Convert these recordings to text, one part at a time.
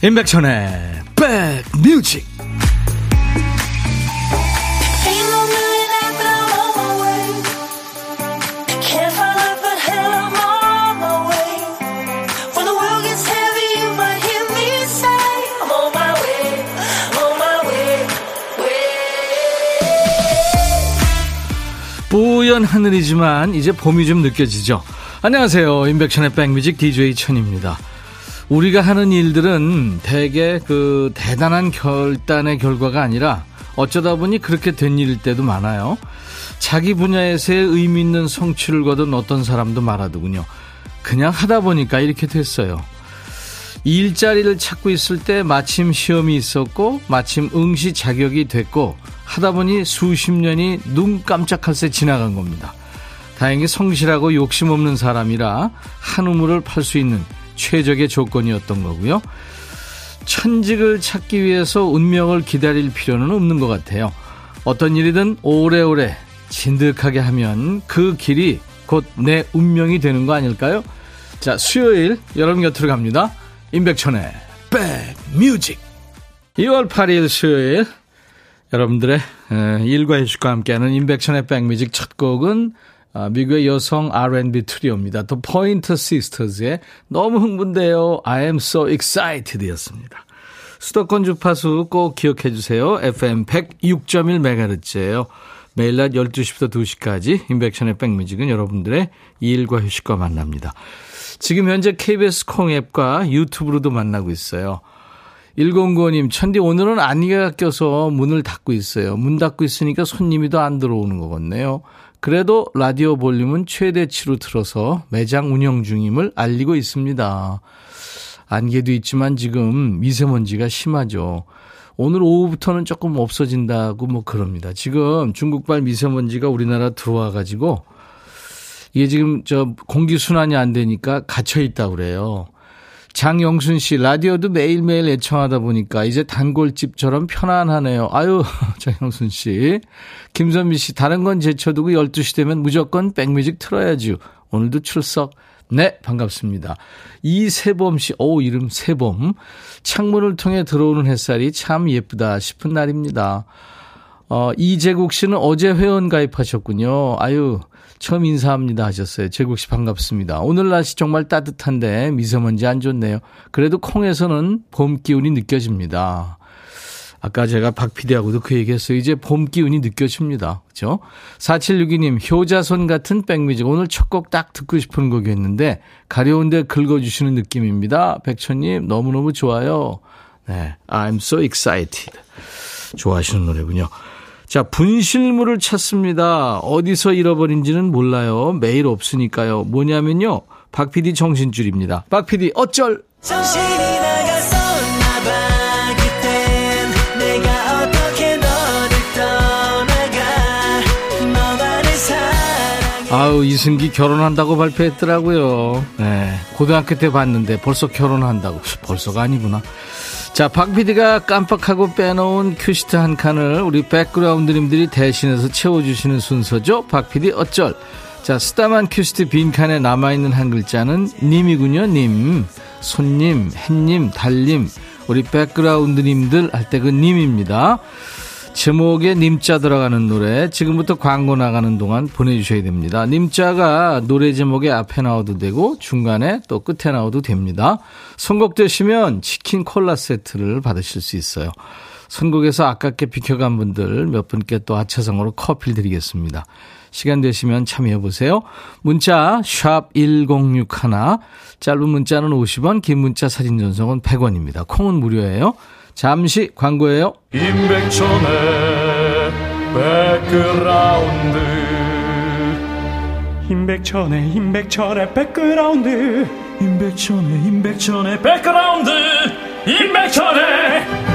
임백천의 백뮤직 뿌연 하늘이지만 이제 봄이 좀 느껴지죠. 안녕하세요. 임백천의 백뮤직 DJ 천입니다. 우리가 하는 일들은 대개 그 대단한 결단의 결과가 아니라 어쩌다 보니 그렇게 된 일일 때도 많아요. 자기 분야에서의 의미 있는 성취를 거둔 어떤 사람도 말하더군요. 그냥 하다 보니까 이렇게 됐어요. 일자리를 찾고 있을 때 마침 시험이 있었고 마침 응시 자격이 됐고 하다 보니 수십 년이 눈 깜짝할 새 지나간 겁니다. 다행히 성실하고 욕심 없는 사람이라 한 우물을 팔 수 있는 최적의 조건이었던 거고요. 천직을 찾기 위해서 운명을 기다릴 필요는 없는 것 같아요. 어떤 일이든 오래오래 진득하게 하면 그 길이 곧 내 운명이 되는 거 아닐까요? 자, 수요일 여러분 곁으로 갑니다. 임백천의 백뮤직 2월 8일 수요일 여러분들의 일과 휴식과 함께하는 임백천의 백뮤직 첫 곡은 아, 미국의 여성 R&B 트리오입니다. The Pointer Sisters의 너무 흥분돼요. I am so excited 였습니다. 수도권 주파수 꼭 기억해 주세요. FM 106.1MHz예요. 매일 낮 12시부터 2시까지 인백션의 백뮤직은 여러분들의 일과 휴식과 만납니다. 지금 현재 KBS 콩앱과 유튜브로도 만나고 있어요. 1095님, 천디 오늘은 안개가 껴서 문을 닫고 있어요. 문 닫고 있으니까 손님이 더 안 들어오는 것 같네요. 그래도 라디오 볼륨은 최대치로 틀어서 매장 운영 중임을 알리고 있습니다. 안개도 있지만 지금 미세먼지가 심하죠. 오늘 오후부터는 조금 없어진다고 뭐 그럽니다. 지금 중국발 미세먼지가 우리나라 들어와 가지고 이게 지금 저 공기 순환이 안 되니까 갇혀 있다 그래요. 장영순 씨, 라디오도 매일매일 애청하다 보니까 이제 단골집처럼 편안하네요. 아유, 장영순 씨. 김선미 씨, 다른 건 제쳐두고 12시 되면 무조건 백뮤직 틀어야죠. 오늘도 출석. 네, 반갑습니다. 이세범 씨, 오, 이름 세범. 창문을 통해 들어오는 햇살이 참 예쁘다 싶은 날입니다. 어, 이재국 씨는 어제 회원 가입하셨군요. 아유, 처음 인사합니다 하셨어요. 제국 씨 반갑습니다. 오늘 날씨 정말 따뜻한데 미세먼지 안 좋네요. 그래도 콩에서는 봄 기운이 느껴집니다. 아까 제가 박 PD하고도 그 얘기했어요. 이제 봄 기운이 느껴집니다. 그죠? 4762님, 효자손 같은 백뮤직. 오늘 첫 곡 딱 듣고 싶은 곡이었는데, 가려운데 긁어주시는 느낌입니다. 백천님, 너무너무 좋아요. 네. I'm so excited. 좋아하시는 노래군요. 자, 분실물을 찾습니다. 어디서 잃어버린지는 몰라요. 매일 없으니까요. 뭐냐면요. 박 PD 정신줄입니다. 박 PD 어쩔? 아우 이승기 결혼한다고 발표했더라고요. 네, 고등학교 때 봤는데 벌써 결혼한다고 벌써가 아니구나. 자, 박 PD가 깜빡하고 빼놓은 큐시트 한 칸을 우리 백그라운드님들이 대신해서 채워주시는 순서죠. 박 PD 어쩔. 자, 쓰다만 큐시트 빈칸에 남아있는 한 글자는 님이군요, 님. 손님, 햇님, 달님. 우리 백그라운드님들 할 때 그 님입니다. 제목에 님자 들어가는 노래 지금부터 광고 나가는 동안 보내주셔야 됩니다. 님자가 노래 제목에 앞에 나와도 되고 중간에 또 끝에 나와도 됩니다. 선곡되시면 치킨 콜라 세트를 받으실 수 있어요. 선곡에서 아깝게 비켜간 분들 몇 분께 또 하차성으로 커피를 드리겠습니다. 시간 되시면 참여해보세요. 문자 1061, 짧은 문자는 50원, 긴 문자 사진 전송은 100원입니다. 콩은 무료예요. 잠시 광고예요. 임백천의 백그라운드. 임백천의 임백천의 백그라운드. 임백천의 임백천의 백그라운드. 임백천의 임백천의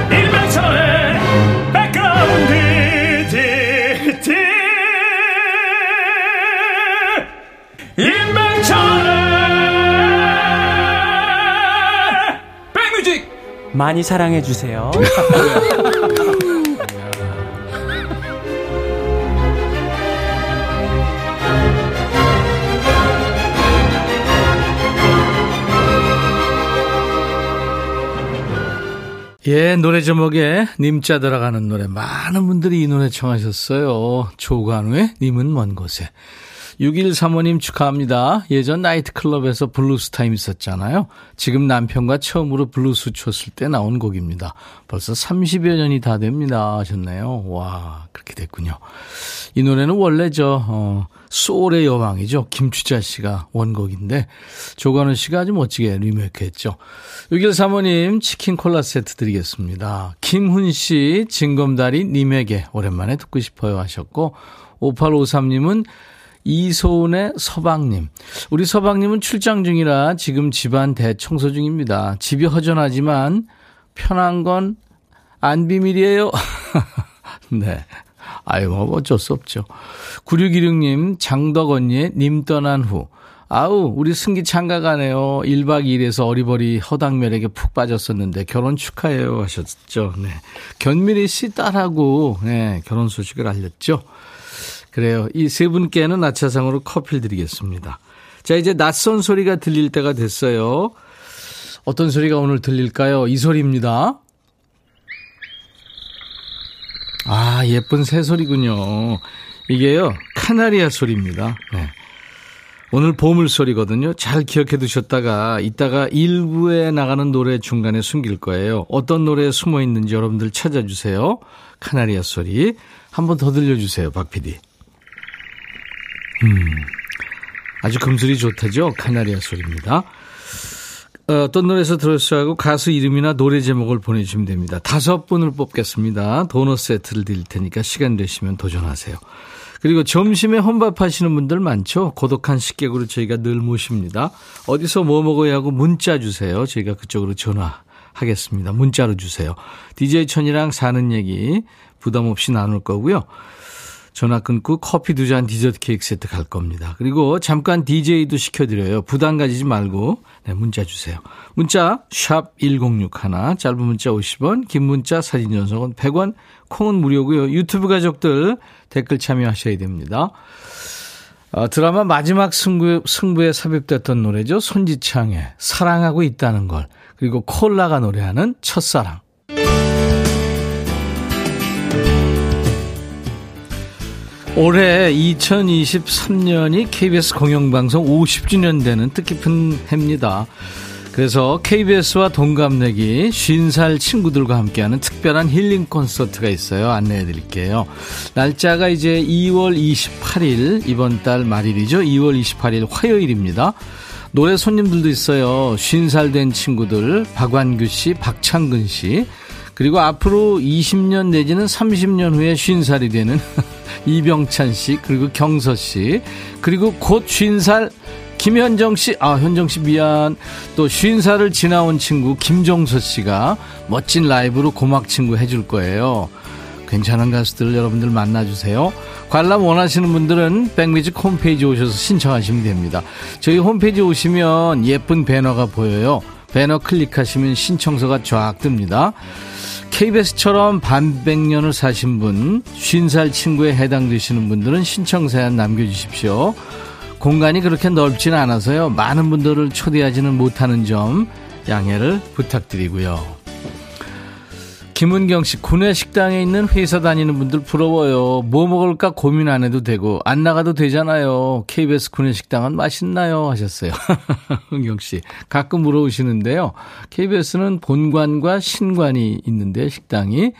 많이 사랑해 주세요. 예, 노래 제목에 님자 들어가는 노래 많은 분들이 이 노래 청하셨어요. 조관우의 님은 먼 곳에. 6135님 축하합니다. 예전 나이트클럽에서 블루스 타임 있었잖아요. 지금 남편과 처음으로 블루스 췄을 때 나온 곡입니다. 벌써 30여 년이 다 됩니다. 하셨네요. 와, 그렇게 됐군요. 이 노래는 원래 저, 어, 소울의 여왕이죠. 김추자 씨가 원곡인데, 조관우 씨가 아주 멋지게 리메이크 했죠. 6135님 치킨 콜라 세트 드리겠습니다. 김훈 씨, 징검다리 님에게 오랜만에 듣고 싶어요 하셨고, 5853님은 이소은의 서방님. 우리 서방님은 출장 중이라 지금 집안 대청소 중입니다. 집이 허전하지만 편한 건 안 비밀이에요. 네. 아유, 뭐 어쩔 수 없죠. 9616님, 장덕 언니의 님 떠난 후. 아우, 우리 승기 장가 가네요. 1박 2일에서 어리버리 허당면에게 푹 빠졌었는데 결혼 축하해요 하셨죠. 네. 견미리 씨 딸하고, 네, 결혼 소식을 알렸죠. 그래요. 이 세 분께는 아차상으로 커피를 드리겠습니다. 자, 이제 낯선 소리가 들릴 때가 됐어요. 어떤 소리가 오늘 들릴까요? 이 소리입니다. 아, 예쁜 새소리군요. 이게요, 카나리아 소리입니다. 네. 오늘 보물 소리거든요. 잘 기억해 두셨다가 이따가 일부에 나가는 노래 중간에 숨길 거예요. 어떤 노래에 숨어 있는지 여러분들 찾아주세요. 카나리아 소리. 한 번 더 들려주세요, 박 PD. 음, 아주 금슬이 좋다죠? 카나리아 소리입니다. 어, 어떤 노래에서 들었어야 하고 가수 이름이나 노래 제목을 보내주시면 됩니다. 다섯 분을 뽑겠습니다. 도넛 세트를 드릴 테니까 시간 되시면 도전하세요. 그리고 점심에 혼밥 하시는 분들 많죠? 고독한 식객으로 저희가 늘 모십니다. 어디서 뭐 먹어야 하고 문자 주세요. 저희가 그쪽으로 전화하겠습니다. 문자로 주세요. DJ 천이랑 사는 얘기 부담 없이 나눌 거고요. 전화 끊고 커피 두 잔 디저트 케이크 세트 갈 겁니다. 그리고 잠깐 DJ도 시켜드려요. 부담 가지지 말고 네, 문자 주세요. 문자 샵 1061, 짧은 문자 50원, 긴 문자 사진 전송은 100원, 콩은 무료고요. 유튜브 가족들 댓글 참여하셔야 됩니다. 어, 드라마 마지막 승부, 승부에 삽입됐던 노래죠. 손지창의 사랑하고 있다는 걸. 그리고 콜라가 노래하는 첫사랑. 올해 2023년이 KBS 공영방송 50주년 되는 뜻깊은 해입니다. 그래서 KBS와 동갑내기 50살 친구들과 함께하는 특별한 힐링 콘서트가 있어요. 안내해 드릴게요. 날짜가 이제 2월 28일, 이번 달 말일이죠. 2월 28일 화요일입니다. 노래 손님들도 있어요. 50살 된 친구들, 박완규 씨, 박창근 씨, 그리고 앞으로 20년 내지는 30년 후에 50살이 되는 이병찬 씨, 그리고 경서 씨, 그리고 곧 50살 김현정 씨, 아, 현정 씨 미안. 또 50살을 지나온 친구 김종서 씨가 멋진 라이브로 고막 친구 해줄 거예요. 괜찮은 가수들 여러분들 만나주세요. 관람 원하시는 분들은 백뮤직 홈페이지 오셔서 신청하시면 됩니다. 저희 홈페이지 오시면 예쁜 배너가 보여요. 배너 클릭하시면 신청서가 쫙 뜹니다. KBS처럼 반백년을 사신 분, 50살 친구에 해당되시는 분들은 신청 사연 남겨주십시오. 공간이 그렇게 넓지는 않아서요. 많은 분들을 초대하지는 못하는 점 양해를 부탁드리고요. 김은경 씨, 구내 식당에 있는 회사 다니는 분들 부러워요. 뭐 먹을까 고민 안 해도 되고, 안 나가도 되잖아요. KBS 구내 식당은 맛있나요? 하셨어요. 은경 씨. 가끔 물어보시는데요. KBS는 본관과 신관이 있는데, 식당이.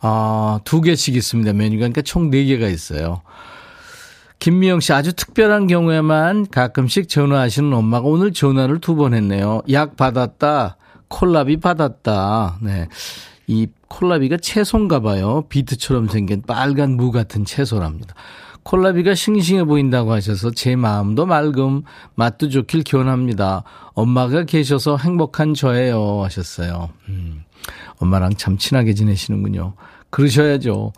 아, 두 개씩 있습니다. 메뉴가. 그러니까 총 네 개가 있어요. 김미영 씨, 아주 특별한 경우에만 가끔씩 전화하시는 엄마가 오늘 전화를 두 번 했네요. 약 받았다. 콜라비 받았다. 네. 이 콜라비가 채소인가 봐요. 비트처럼 생긴 빨간 무 같은 채소랍니다. 콜라비가 싱싱해 보인다고 하셔서 제 마음도 맑음, 맛도 좋길 기원합니다. 엄마가 계셔서 행복한 저예요. 하셨어요. 음, 엄마랑 참 친하게 지내시는군요. 그러셔야죠.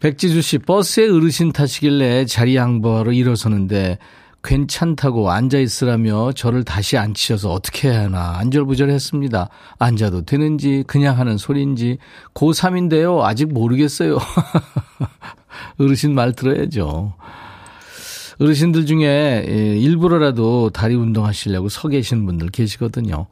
백지수 씨, 버스에 어르신 타시길래 자리 양보하러 일어서는데 괜찮다고 앉아있으라며 저를 다시 앉히셔서 어떻게 해야 하나 안절부절했습니다. 앉아도 되는지 그냥 하는 소리인지 고3인데요. 아직 모르겠어요. 어르신 말 들어야죠. 어르신들 중에 예, 일부러라도 다리 운동하시려고 서 계신 분들 계시거든요.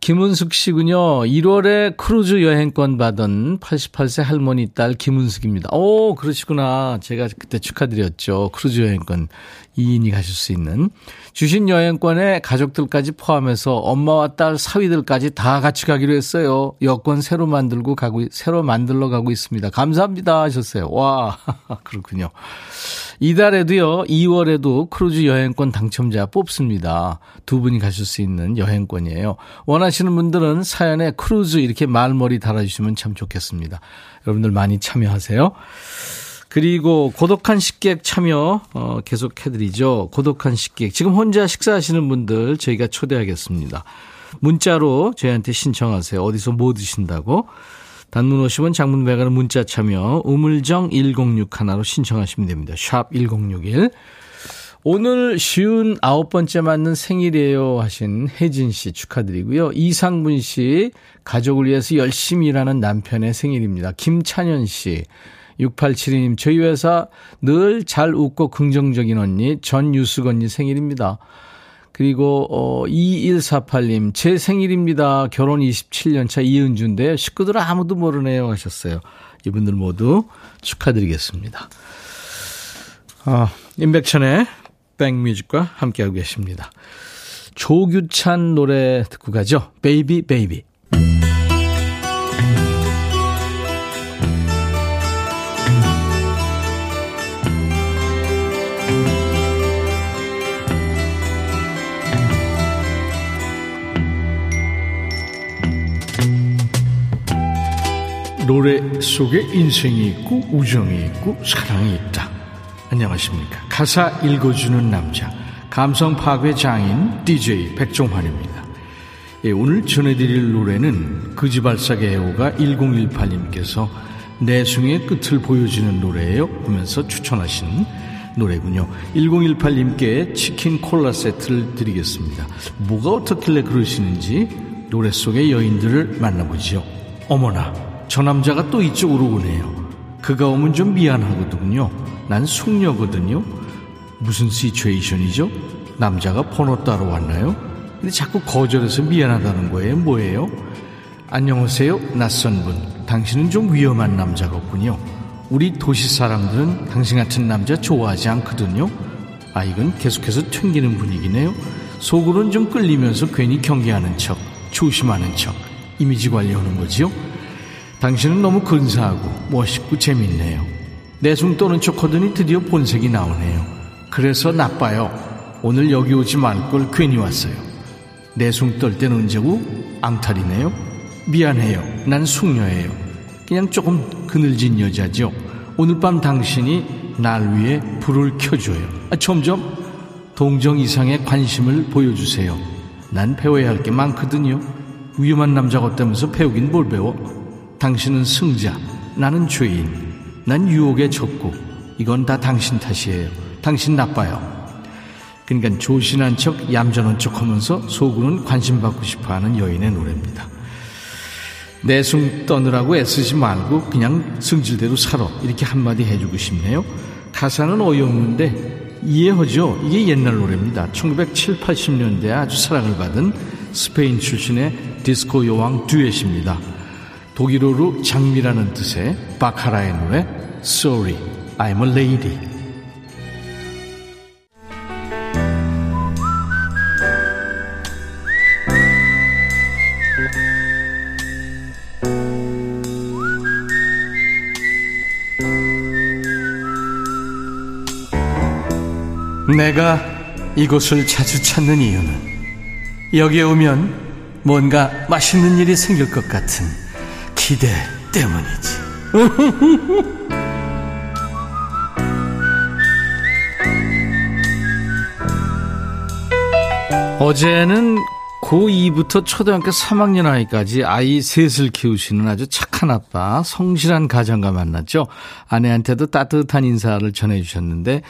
김은숙 씨군요. 1월에 크루즈 여행권 받은 88세 할머니 딸 김은숙입니다. 오, 그러시구나. 제가 그때 축하드렸죠. 크루즈 여행권 2인이 가실 수 있는. 주신 여행권에 가족들까지 포함해서 엄마와 딸 사위들까지 다 같이 가기로 했어요. 여권 새로 만들고 가고, 새로 만들러 가고 있습니다. 감사합니다 하셨어요. 와, 그렇군요. 이달에도요, 2월에도 크루즈 여행권 당첨자 뽑습니다. 두 분이 가실 수 있는 여행권이에요. 원하 시는 분들은 사연에 크루즈 이렇게 말머리 달아주시면 참 좋겠습니다. 여러분들 많이 참여하세요. 그리고 고독한 식객 참여 어, 계속 해드리죠. 고독한 식객. 지금 혼자 식사하시는 분들 저희가 초대하겠습니다. 문자로 저희한테 신청하세요. 어디서 뭐 드신다고. 단문 50원 장문 백 원 문자 참여 우물정 1061로 신청하시면 됩니다. 샵 1061. 오늘 쉬운 아홉 번째 맞는 생일이에요 하신 혜진 씨 축하드리고요. 이상분 씨 가족을 위해서 열심히 일하는 남편의 생일입니다. 김찬현 씨. 6872님, 저희 회사 늘 잘 웃고 긍정적인 언니, 전유숙 언니 생일입니다. 그리고 어 2148님 제 생일입니다. 결혼 27년 차 이은주인데 식구들 아무도 모르네요 하셨어요. 이분들 모두 축하드리겠습니다. 아, 임백천의 백뮤직과 함께하고 계십니다. 조규찬 노래 듣고 가죠. Baby Baby. 노래 속에 인생이 있고 우정이 있고 사랑이 있다. 안녕하십니까. 가사 읽어주는 남자. 감성 파괴 장인 DJ 백종환입니다. 예, 오늘 전해드릴 노래는 그지발사계 애호가 1018님께서 내숭의 끝을 보여주는 노래예요 하면서 추천하신 노래군요. 1018님께 치킨 콜라 세트를 드리겠습니다. 뭐가 어떻길래 그러시는지 노래 속의 여인들을 만나보죠. 어머나 저 남자가 또 이쪽으로 오네요. 그가 오면 좀 미안하거든요. 난 숙녀거든요. 무슨 시츄에이션이죠? 남자가 번호 따러 왔나요? 근데 자꾸 거절해서 미안하다는 거예요. 뭐예요? 안녕하세요. 낯선 분. 당신은 좀 위험한 남자 같군요. 우리 도시 사람들은 당신 같은 남자 좋아하지 않거든요. 아, 이건 계속해서 튕기는 분위기네요. 속으로는 좀 끌리면서 괜히 경계하는 척, 조심하는 척, 이미지 관리하는 거지요. 당신은 너무 근사하고 멋있고 재밌네요. 내숭 떠는 척 하더니 드디어 본색이 나오네요. 그래서 나빠요. 오늘 여기 오지 말 걸 괜히 왔어요. 내숭 떨 때는 언제고 앙탈이네요. 미안해요. 난 숙녀예요. 그냥 조금 그늘진 여자죠. 오늘 밤 당신이 날 위해 불을 켜줘요. 아, 점점 동정 이상의 관심을 보여주세요. 난 배워야 할 게 많거든요. 위험한 남자 같다면서 배우긴 뭘 배워? 당신은 승자, 나는 죄인. 난 유혹에 졌고, 이건 다 당신 탓이에요. 당신 나빠요. 그러니까 조신한 척, 얌전한 척 하면서 속으로는 관심받고 싶어 하는 여인의 노래입니다. 내숭 떠느라고 애쓰지 말고 그냥 승질대로 살아. 이렇게 한마디 해주고 싶네요. 가사는 어이없는데 이해하죠? 이게 옛날 노래입니다. 1970, 80년대 아주 사랑을 받은 스페인 출신의 디스코 여왕 듀엣입니다. 독일어로 장미라는 뜻의 바카라의 노래 Sorry, I'm a Lady. 내가 이곳을 자주 찾는 이유는 여기에 오면 뭔가 맛있는 일이 생길 것 같은 기대 때문이지. 어제는 고2부터 초등학교 3학년 아이까지 아이 셋을 키우시는 아주 착한 아빠, 성실한 가정과 만났죠. 아내한테도 따뜻한 인사를 전해주셨는데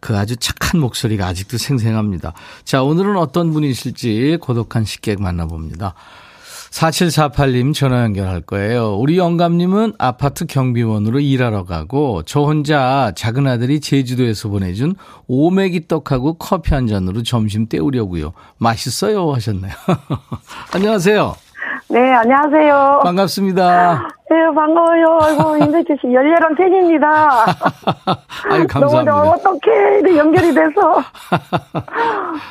그 아주 착한 목소리가 아직도 생생합니다. 자, 오늘은 어떤 분이실지 고독한 식객 만나봅니다. 4748님 전화 연결할 거예요. 우리 영감님은 아파트 경비원으로 일하러 가고 저 혼자 작은 아들이 제주도에서 보내준 오메기 떡하고 커피 한 잔으로 점심 때우려고요. 맛있어요 하셨네요. 안녕하세요. 네, 안녕하세요. 반갑습니다. 네, 반가워요. 아이고, 임백주 씨, 열렬한 팬입니다. 아유, 감사합니다. 너무, 어떻게 연결이 돼서.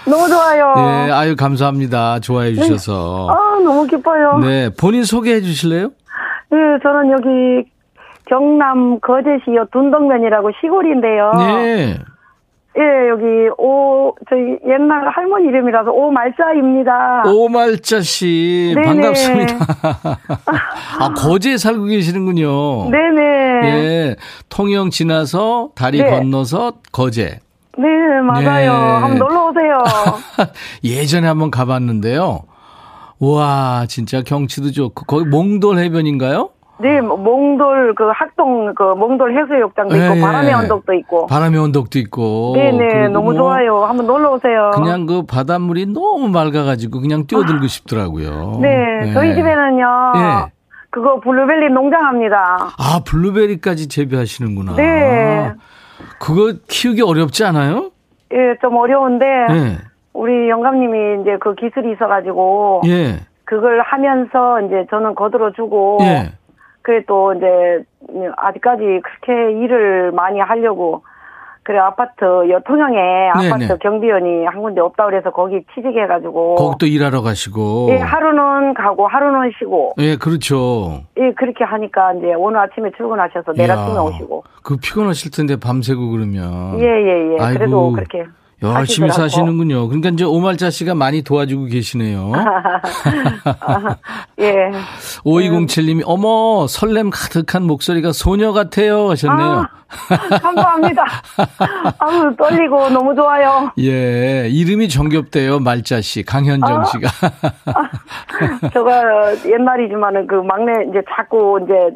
너무 좋아요. 네, 아유, 감사합니다. 좋아해 주셔서. 아, 너무 기뻐요. 네, 본인 소개해 주실래요? 네, 저는 여기 경남 거제시요 둔덕면이라고 시골인데요. 네. 예, 여기 오, 저희 옛날 할머니 이름이라서 오말자입니다. 오말자 씨, 네네. 반갑습니다. 아, 거제에 살고 계시는군요. 네네. 예, 통영 지나서 다리 네. 건너서 거제. 네, 맞아요. 네. 한번 놀러 오세요. 예전에 한번 가봤는데요. 와, 진짜 경치도 좋고 거기 몽돌 해변인가요? 네, 뭐 몽돌 그 학동 그 몽돌 해수욕장도 있고 예, 예. 바람의 언덕도 있고. 바람의 언덕도 있고. 네네, 그리고 너무 뭐 좋아요. 한번 놀러 오세요. 그냥 그 바닷물이 너무 맑아가지고 그냥 뛰어들고 싶더라고요. 네, 저희 집에는요. 예. 그거 블루베리 농장합니다. 아, 블루베리까지 재배하시는구나. 네. 그거 키우기 어렵지 않아요? 예, 좀 어려운데 예. 우리 영감님이 이제 그 기술이 있어가지고 예. 그걸 하면서 이제 저는 거들어주고 예. 그래 또 이제 아직까지 그렇게 일을 많이 하려고 그래 아파트 여 통영에 아파트. 경비원이 한 군데 없다 그래서 거기 취직해가지고 거기 또 일하러 가시고. 예 하루는 가고 하루는 쉬고 예, 그렇죠. 예 그렇게 하니까 이제 오늘 아침에 출근하셔서 내일 아침에 오시고 그 피곤하실 텐데 밤새고 그러면. 예예예 아이고, 그래도 그렇게 열심히 하시더라고. 사시는군요. 그러니까 이제 오말자 씨가 많이 도와주고 계시네요. 아, 예 5207님이 어머 설렘 가득한 목소리가 소녀 같아요 하셨네요. 아, 감사합니다 아우 떨리고 너무 좋아요 예, 이름이 정겹대요 말자 씨, 강현정 아. 씨가. 제가 옛날이지만은 그 막내 이제 자꾸 이제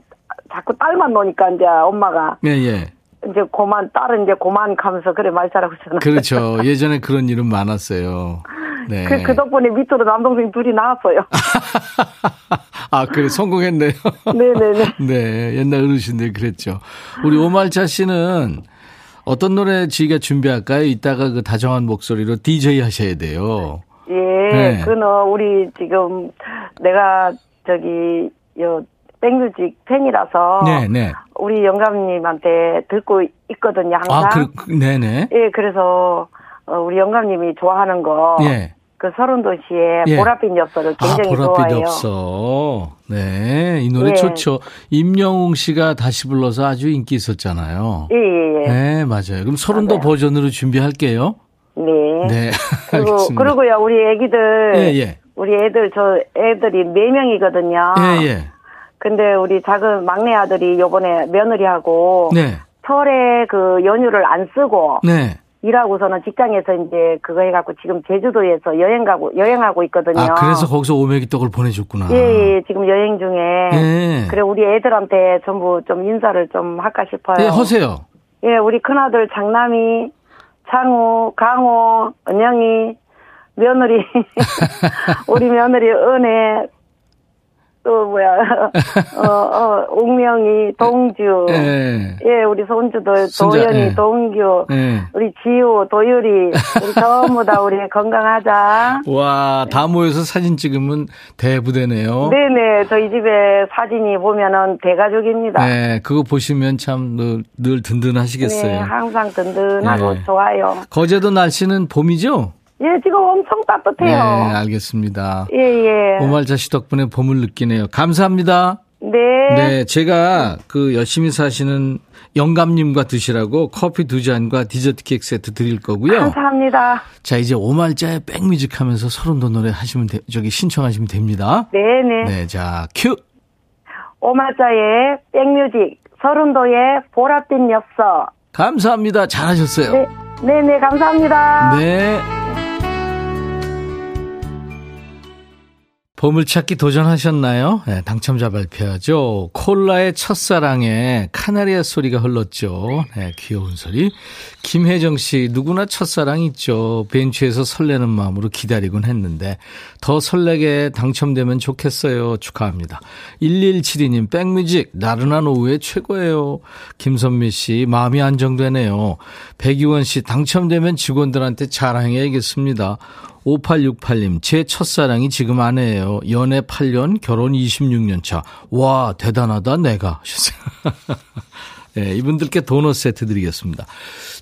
자꾸 딸만 노니까 이제 엄마가 예, 예. 이제 고만 딸은 이제 고만 가면서 그래 말 잘하고 있잖아요. 그렇죠. 예전에 그런 이름 많았어요. 네. 그, 그 덕분에 밑으로 남동생 둘이 나왔어요. 아, 그래 성공했네요. 네네네. 네, 옛날 어르신들 그랬죠. 우리 오말자 씨는 어떤 노래 지가 준비할까요? 이따가 그 다정한 목소리로 DJ 하셔야 돼요. 예, 네. 그는 우리 지금 내가 저기 요 백뮤직 팬이라서 네, 네. 우리 영감님한테 듣고 있거든요 항상. 아, 그, 네네. 예, 그래서 어, 우리 영감님이 좋아하는 거. 예. 그 서른 도시의 예. 보랏빛 엽서를 굉장히 아, 보랏빛 좋아해요. 없어. 네, 이 노래 예. 좋죠. 임영웅 씨가 다시 불러서 아주 인기 있었잖아요. 예, 예, 예. 네, 맞아요. 그럼 소름도 맞아요. 버전으로 준비할게요. 네. 네, 그리고, 알겠습니다. 그리고요, 우리 애기들. 예, 예. 우리 애들, 저 애들이 네 명이거든요 예, 예. 근데 우리 작은 막내 아들이 요번에 며느리하고. 네, 설에 그 연휴를 안 쓰고. 네. 일하고서는 직장에서 이제 그거 해갖고 지금 제주도에서 여행 가고, 여행하고 있거든요. 아, 그래서 거기서 오메기 떡을 보내줬구나. 예, 예, 지금 여행 중에. 예. 그래, 우리 애들한테 전부 좀 인사를 좀 할까 싶어요. 예, 하세요. 예, 우리 큰아들 장남이, 창우, 강호, 은영이, 며느리, 우리 며느리 은혜, 또 뭐야, 어, 어, 옥명이, 동주, 예. 예, 우리 손주들, 손자, 도연이, 예. 동규, 예. 우리 지우, 도유리, 우리 전부 다 우리 건강하자. 와, 다 모여서 사진 찍으면 대부대네요. 네네, 저희 집에 사진이 보면은 대가족입니다. 네, 그거 보시면 참 늘, 늘 든든하시겠어요. 네, 항상 든든하고 네. 좋아요. 거제도 날씨는 봄이죠? 예, 지금 엄청 따뜻해요. 네, 알겠습니다. 예, 예. 오말자 씨 덕분에 봄을 느끼네요. 감사합니다. 네. 네, 제가 그 열심히 사시는 영감님과 드시라고 커피 두 잔과 디저트 케이크 세트 드릴 거고요. 감사합니다. 자, 이제 오말자의 백뮤직 하면서 서른도 노래 하시면 돼, 저기 신청하시면 됩니다. 네네. 네, 자, 큐! 오마자의 백뮤직, 서른도의 보랏빛 엽서. 감사합니다. 잘하셨어요. 네, 네네, 감사합니다. 네. 보물찾기 도전하셨나요? 네, 당첨자 발표하죠. 콜라의 첫사랑에 카나리아 소리가 흘렀죠. 네, 귀여운 소리. 김혜정 씨, 누구나 첫사랑 있죠. 벤치에서 설레는 마음으로 기다리곤 했는데, 더 설레게 당첨되면 좋겠어요. 축하합니다. 1172님, 백뮤직, 나른한 오후에 최고예요. 김선미 씨, 마음이 안정되네요. 백이원 씨, 당첨되면 직원들한테 자랑해야겠습니다. 5868님, 제 첫사랑이 지금 아내예요. 연애 8년, 결혼 26년 차. 와, 대단하다, 내가. 네, 이분들께 도넛 세트 드리겠습니다.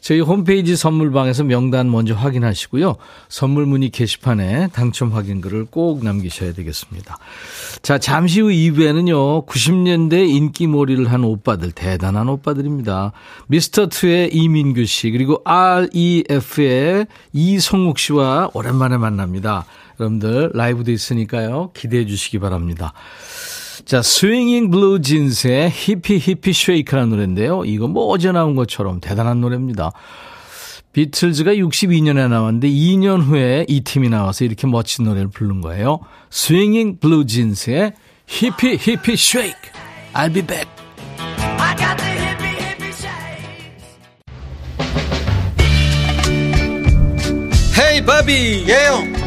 저희 홈페이지 선물방에서 명단 먼저 확인하시고요. 선물 문의 게시판에 당첨 확인글을 꼭 남기셔야 되겠습니다. 자, 잠시 후 2부에는요. 90년대 인기몰이를 한 오빠들, 대단한 오빠들입니다. 미스터2의 이민규 씨, 그리고 REF의 이성욱 씨와 오랜만에 만납니다. 여러분들 라이브도 있으니까요. 기대해 주시기 바랍니다. 자, 스윙잉 블루 진스의 Hippy Hippy Shake라는 노래인데요. 이거 뭐 어제 나온 것처럼 대단한 노래입니다. 비틀즈가 62년에 나왔는데 2년 후에 이 팀이 나와서 이렇게 멋진 노래를 부른 거예요. 스윙잉 블루 진스의 Hippy Hippy Shake. I'll be back. Hey Bobby 예영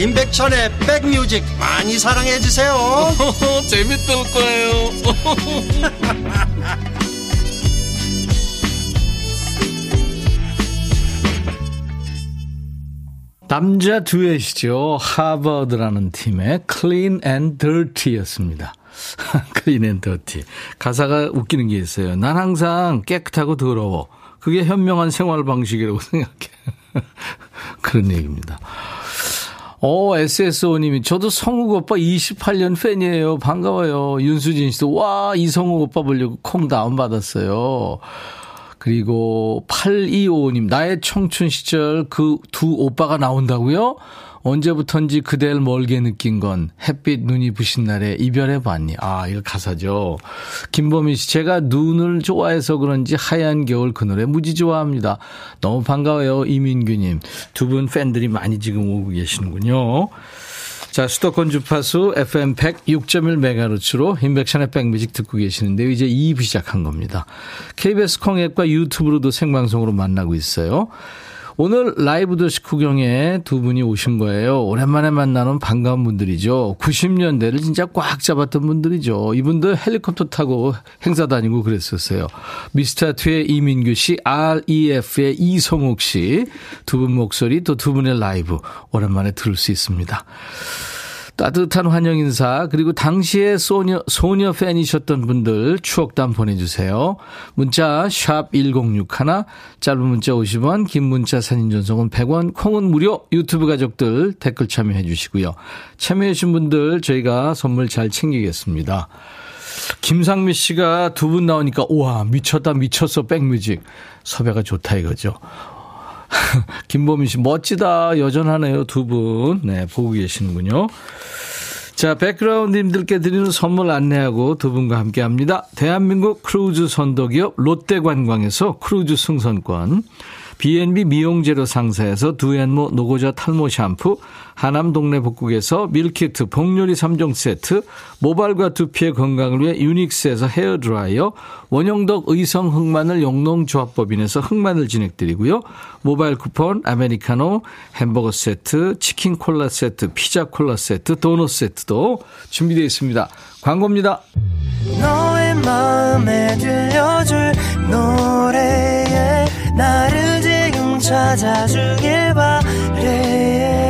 임백천의 백뮤직 많이 사랑해 주세요. 재밌을 거예요. 남자 듀엣이죠. 하버드라는 팀의 Clean and Dirty였습니다. Clean and Dirty. 가사가 웃기는 게 있어요. 난 항상 깨끗하고 더러워. 그게 현명한 생활 방식이라고 생각해. 그런 얘기입니다 어, SSO님이, 저도 성욱 오빠 28년 팬이에요. 반가워요. 윤수진 씨도, 와, 이성욱 오빠 보려고 콩 다운받았어요. 그리고 8255님, 나의 청춘 시절 그 두 오빠가 나온다고요? 언제부턴지 그댈 멀게 느낀 건 햇빛 눈이 부신 날에 이별해 봤니? 아, 이거 가사죠. 김범희 씨, 제가 눈을 좋아해서 그런지 하얀 겨울 그 노래 무지 좋아합니다. 너무 반가워요, 이민규님. 두 분 팬들이 많이 지금 오고 계시는군요. 자, 수도권 주파수 FM 106.1MHz로 인백션의 백뮤직 듣고 계시는데요. 이제 2부 시작한 겁니다. KBS 콩앱과 유튜브로도 생방송으로 만나고 있어요. 오늘 라이브 도시 구경에 두 분이 오신 거예요. 오랜만에 만나는 반가운 분들이죠. 90년대를 진짜 꽉 잡았던 분들이죠. 이분들 헬리콥터 타고 행사 다니고 그랬었어요. 미스터2의 이민규 씨, REF의 이성욱 씨. 두 분 목소리 또 두 분의 라이브 오랜만에 들을 수 있습니다. 따뜻한 환영 인사 그리고 당시에 소녀 소녀 팬이셨던 분들 추억담 보내주세요. 문자 샵 #1061 짧은 문자 50원, 긴 문자 사진 전송은 100원, 콩은 무료. 유튜브 가족들 댓글 참여해 주시고요. 참여해주신 분들 저희가 선물 잘 챙기겠습니다. 김상미 씨가 두 분 나오니까 우와 미쳤다 미쳤어 백뮤직 섭외가 좋다 이거죠. 김보민 씨, 멋지다. 여전하네요. 두 분. 네, 보고 계시는군요. 자, 백그라운드님들께 드리는 선물 안내하고 두 분과 함께 합니다. 대한민국 크루즈 선도기업 롯데관광에서 크루즈 승선권. B&B 미용재료 상사에서 두앤모 노고자 탈모 샴푸, 하남 동네 복국에서 밀키트 복요리 3종 세트, 모발과 두피의 건강을 위해 유닉스에서 헤어드라이어, 원형덕 의성 흑마늘 영농조합법인에서 흑마늘 진행드리고요. 모바일 쿠폰, 아메리카노, 햄버거 세트, 치킨 콜라 세트, 피자 콜라 세트, 도넛 세트도 준비되어 있습니다. 광고입니다. 너의 마음에 들려줄 노래에 나를 지금 찾아주길 바래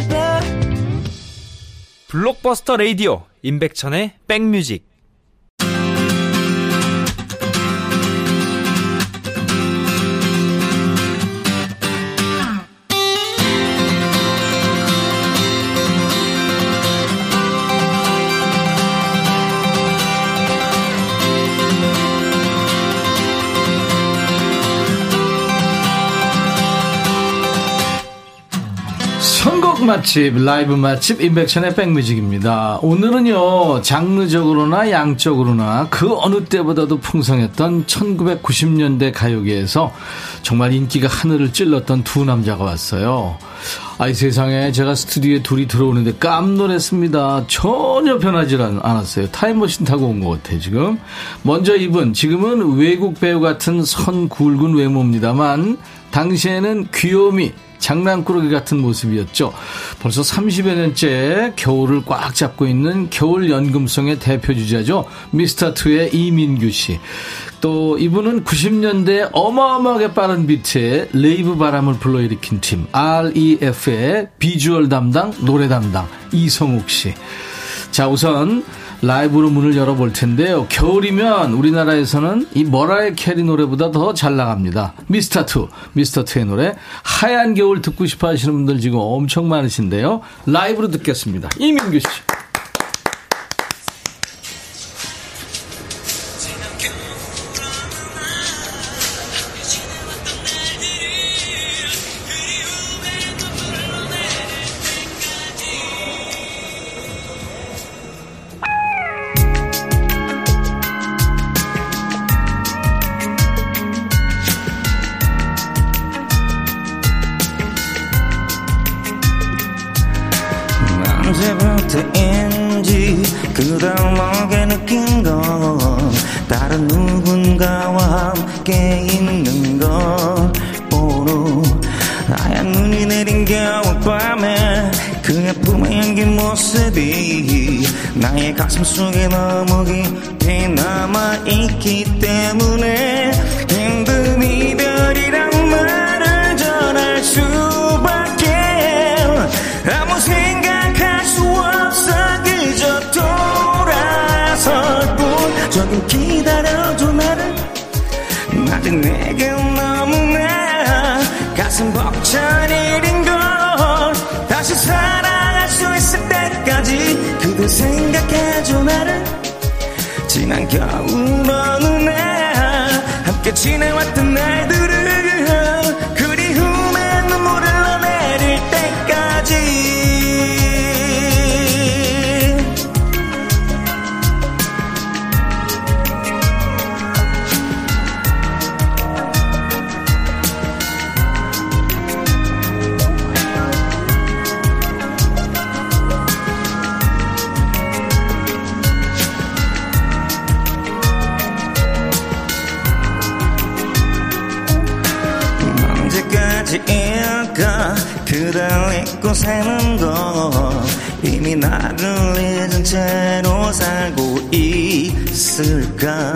블록버스터 레이디오 임백천의 백뮤직 맛집, 라이브 맛집, 인백션의 백뮤직입니다. 오늘은요, 장르적으로나 양적으로나 그 어느 때보다도 풍성했던 1990년대 가요계에서 정말 인기가 하늘을 찔렀던 두 남자가 왔어요. 아이 세상에 제가 스튜디오에 둘이 들어오는데 깜놀했습니다. 전혀 변하지 않았어요. 타임머신 타고 온 것 같아요, 지금. 먼저 이분, 지금은 외국 배우 같은 선 굵은 외모입니다만, 당시에는 귀요미, 장난꾸러기 같은 모습이었죠. 벌써 30여 년째 겨울을 꽉 잡고 있는 겨울 연금송의 대표 주자죠. 미스터2의 이민규 씨. 또 이분은 90년대 어마어마하게 빠른 비트에 rave 바람을 불러일으킨 팀 REF의 비주얼 담당, 노래 담당 이성욱 씨. 자, 우선 라이브로 문을 열어볼 텐데요. 겨울이면 우리나라에서는 이 머라이 캐리 노래보다 더 잘 나갑니다. 미스터2, 미스터2의 노래 하얀 겨울 듣고 싶어 하시는 분들 지금 엄청 많으신데요. 라이브로 듣겠습니다. 이민규 씨. 있는 걸 오로 하얀 눈이 내린 겨울밤에 그의 품에 안긴 모습이 나의 가슴 속에 너무 깊이 남아있기 때문에 아직 내게 너무나 가슴 벅찬 일인 걸 다시 사랑할 수 있을 때까지 그대 생각해줘 나를. 지난 겨울 어느 날 함께 지내왔던 날들 잊고 사는 건 이미 나를 잊은 채로 살고 있을까?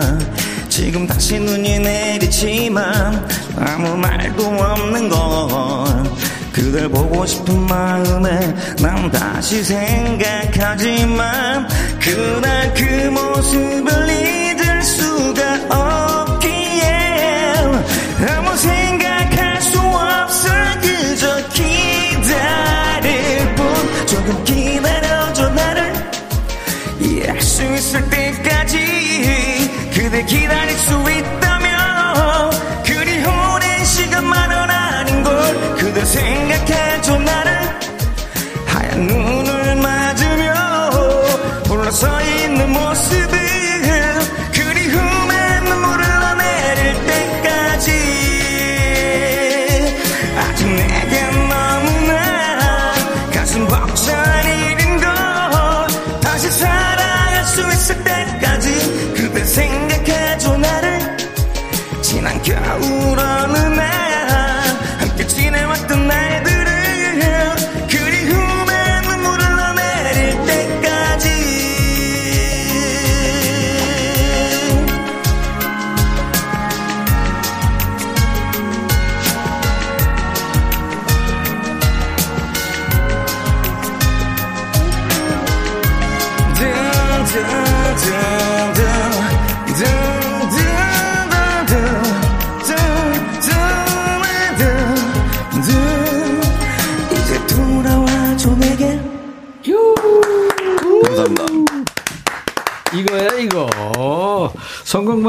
지금 다시 눈이 내리지만 아무 말도 없는 건 그댈 보고 싶은 마음에 난 다시 생각하지만 그날 그 모습을 잊을 수가 없기에 아무 생각할 수 없어 그저 조금 기다려줘 나를 이해할 수 있을 때까지 그대 기다릴 수 있다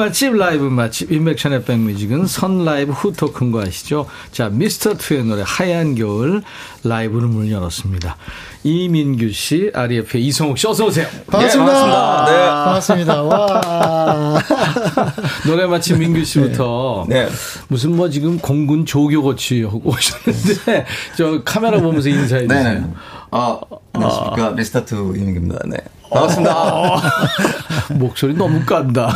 맛집, 라이브 맛집, 임백천의 백뮤직은 선 라이브 후 토크인 거 아시죠? 자, 미스터 투의 노래, 하얀 겨울, 라이브를 문을 열었습니다. 이민규 씨, REF의 이성욱 씨, 어서 오세요. 반갑습니다. 네, 반갑습니다. 반갑습니다. 와. 노래 마침 민규 씨부터. 네. 무슨 뭐 지금 공군 조교같이 하고 오셨는데, 저 카메라 보면서 인사해 주세요. 네네. 아, 안녕하십니까. 미스터 투 이민규입니다. 네. 반갑습니다. 아, 목소리 너무 깐다.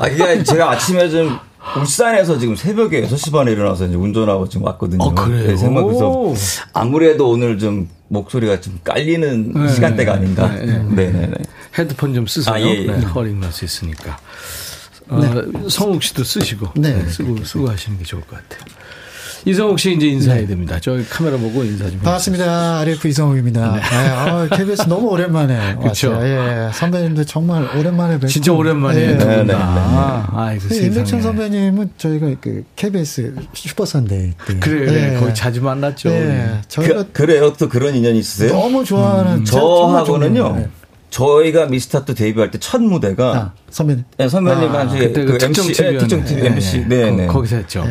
아, 이게 제가 아침에 좀 울산에서 지금 새벽에 6시 반에 일어나서 이제 운전하고 지금 왔거든요. 어, 그래요? 네, 생각해서 아무래도 오늘 좀 목소리가 좀 깔리는 네. 시간대가 아닌가. 네, 네, 네. 네, 네. 헤드폰 좀 쓰세요. 아, 예, 예. 네, 허링 날 수 있으니까. 어, 성욱 씨도 쓰시고 네. 네, 쓰고 쓰고 하시는 게 좋을 것 같아요. 이성욱 씨 이제 인사해야 됩니다. 저기 카메라 보고 인사 좀. 반갑습니다. REF 이성욱입니다. 네. 아, KBS 너무 오랜만에 그쵸. 왔어요. 예, 선배님들 정말 오랜만에 뵙고. 진짜 오랜만이에요. 예. 네, 다. 네, 네, 네. 아이고 그 세상에. 임백천 선배님은 저희가 그 KBS 슈퍼선데이 때. 그래, 그래. 예. 거의 자주 만났죠. 예. 저희가 그, 그래요? 또 그런 인연이 있으세요? 너무 좋아하는 정말 저하고는요. 저희가 미스터 투 데뷔할 때 첫 무대가 아, 선배님. 네, 선배님 아, 그때 그 특종 TV 였네. 특종 TV 예, MC. 예. 네, 네. 거- 거기서 했죠.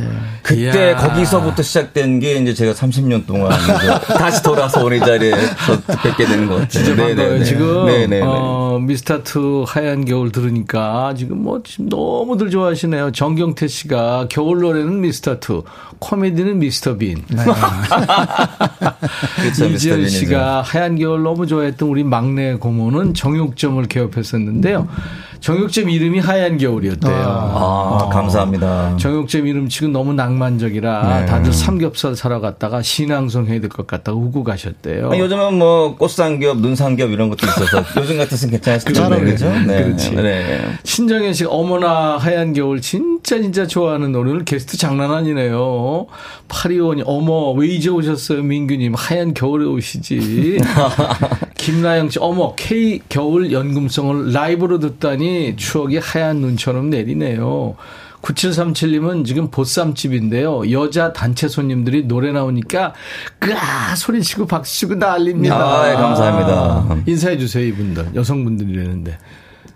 그때 이야. 거기서부터 시작된 게 이제 제가 30년 동안 다시 돌아서 오늘 이 자리에서 뵙게 되는 것 같아요. 진짜 네. 네, 네. 지금 네, 네, 네. 어, 미스타트 하얀 겨울 들으니까 지금 뭐 지금 너무들 좋아하시네요. 정경태 씨가 겨울 노래는 미스타트, 코미디는 미스터 빈. 그렇죠, 빈이죠. 씨가 하얀 겨울 너무 좋아했던 우리 막내 고모는 정육점을 개업했었는데요. 정육점 이름이 하얀 겨울이었대요. 아, 감사합니다. 정육점 이름 치고 너무 낭만적이라 네. 다들 삼겹살 사러 갔다가 신앙송 해야 될 것 같다고 우고 가셨대요. 아, 요즘은 뭐 꽃삼겹, 눈삼겹 이런 것도 있어서 요즘 같았으면 괜찮을 있는데 그죠? 어울리죠. 네, 그렇지. 네. 신정현 씨가 어머나 하얀 겨울 진짜 진짜 좋아하는 노래 오늘 게스트 장난 아니네요. 825님 어머 왜 이제 오셨어요 민규님 하얀 겨울에 오시지. 김나영 씨 어머 K 겨울 연금성을 라이브로 듣다니 추억이 하얀 눈처럼 내리네요. 9737님은 지금 보쌈집인데요. 여자 단체 손님들이 노래 나오니까 끄아 소리치고 박수치고 난립니다. 아, 예, 감사합니다. 인사해 주세요 이분들 여성분들이라는데.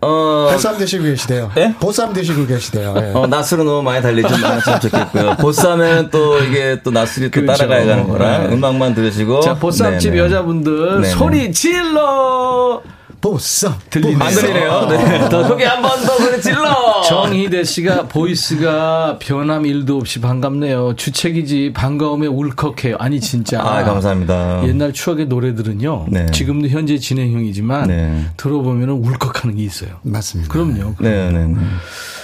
어, 보쌈 드시고 계시대요. 예? 보쌈 드시고 계시대요. 예. 어, 낯으로 너무 많이 달리지 않았으면 좋겠고요. 보쌈에는 또 이게 또 낯으리 또 그렇죠. 따라가야 하는 거라 네. 음악만 들으시고. 자, 보쌈집 네네. 여자분들 네네. 소리 질러! 보쌈. 들리네요. 안 들리네요. 네. 더 크게 한 번더 소리 질러! 정희대 씨가 보이스가 변함 일도 없이 반갑네요. 주책이지 반가움에 울컥해요. 아니 진짜. 아, 감사합니다. 옛날 추억의 노래들은요. 네. 지금도 현재 진행형이지만 네. 들어보면 울컥하는 게 있어요. 맞습니다. 그럼요. 네, 네, 네.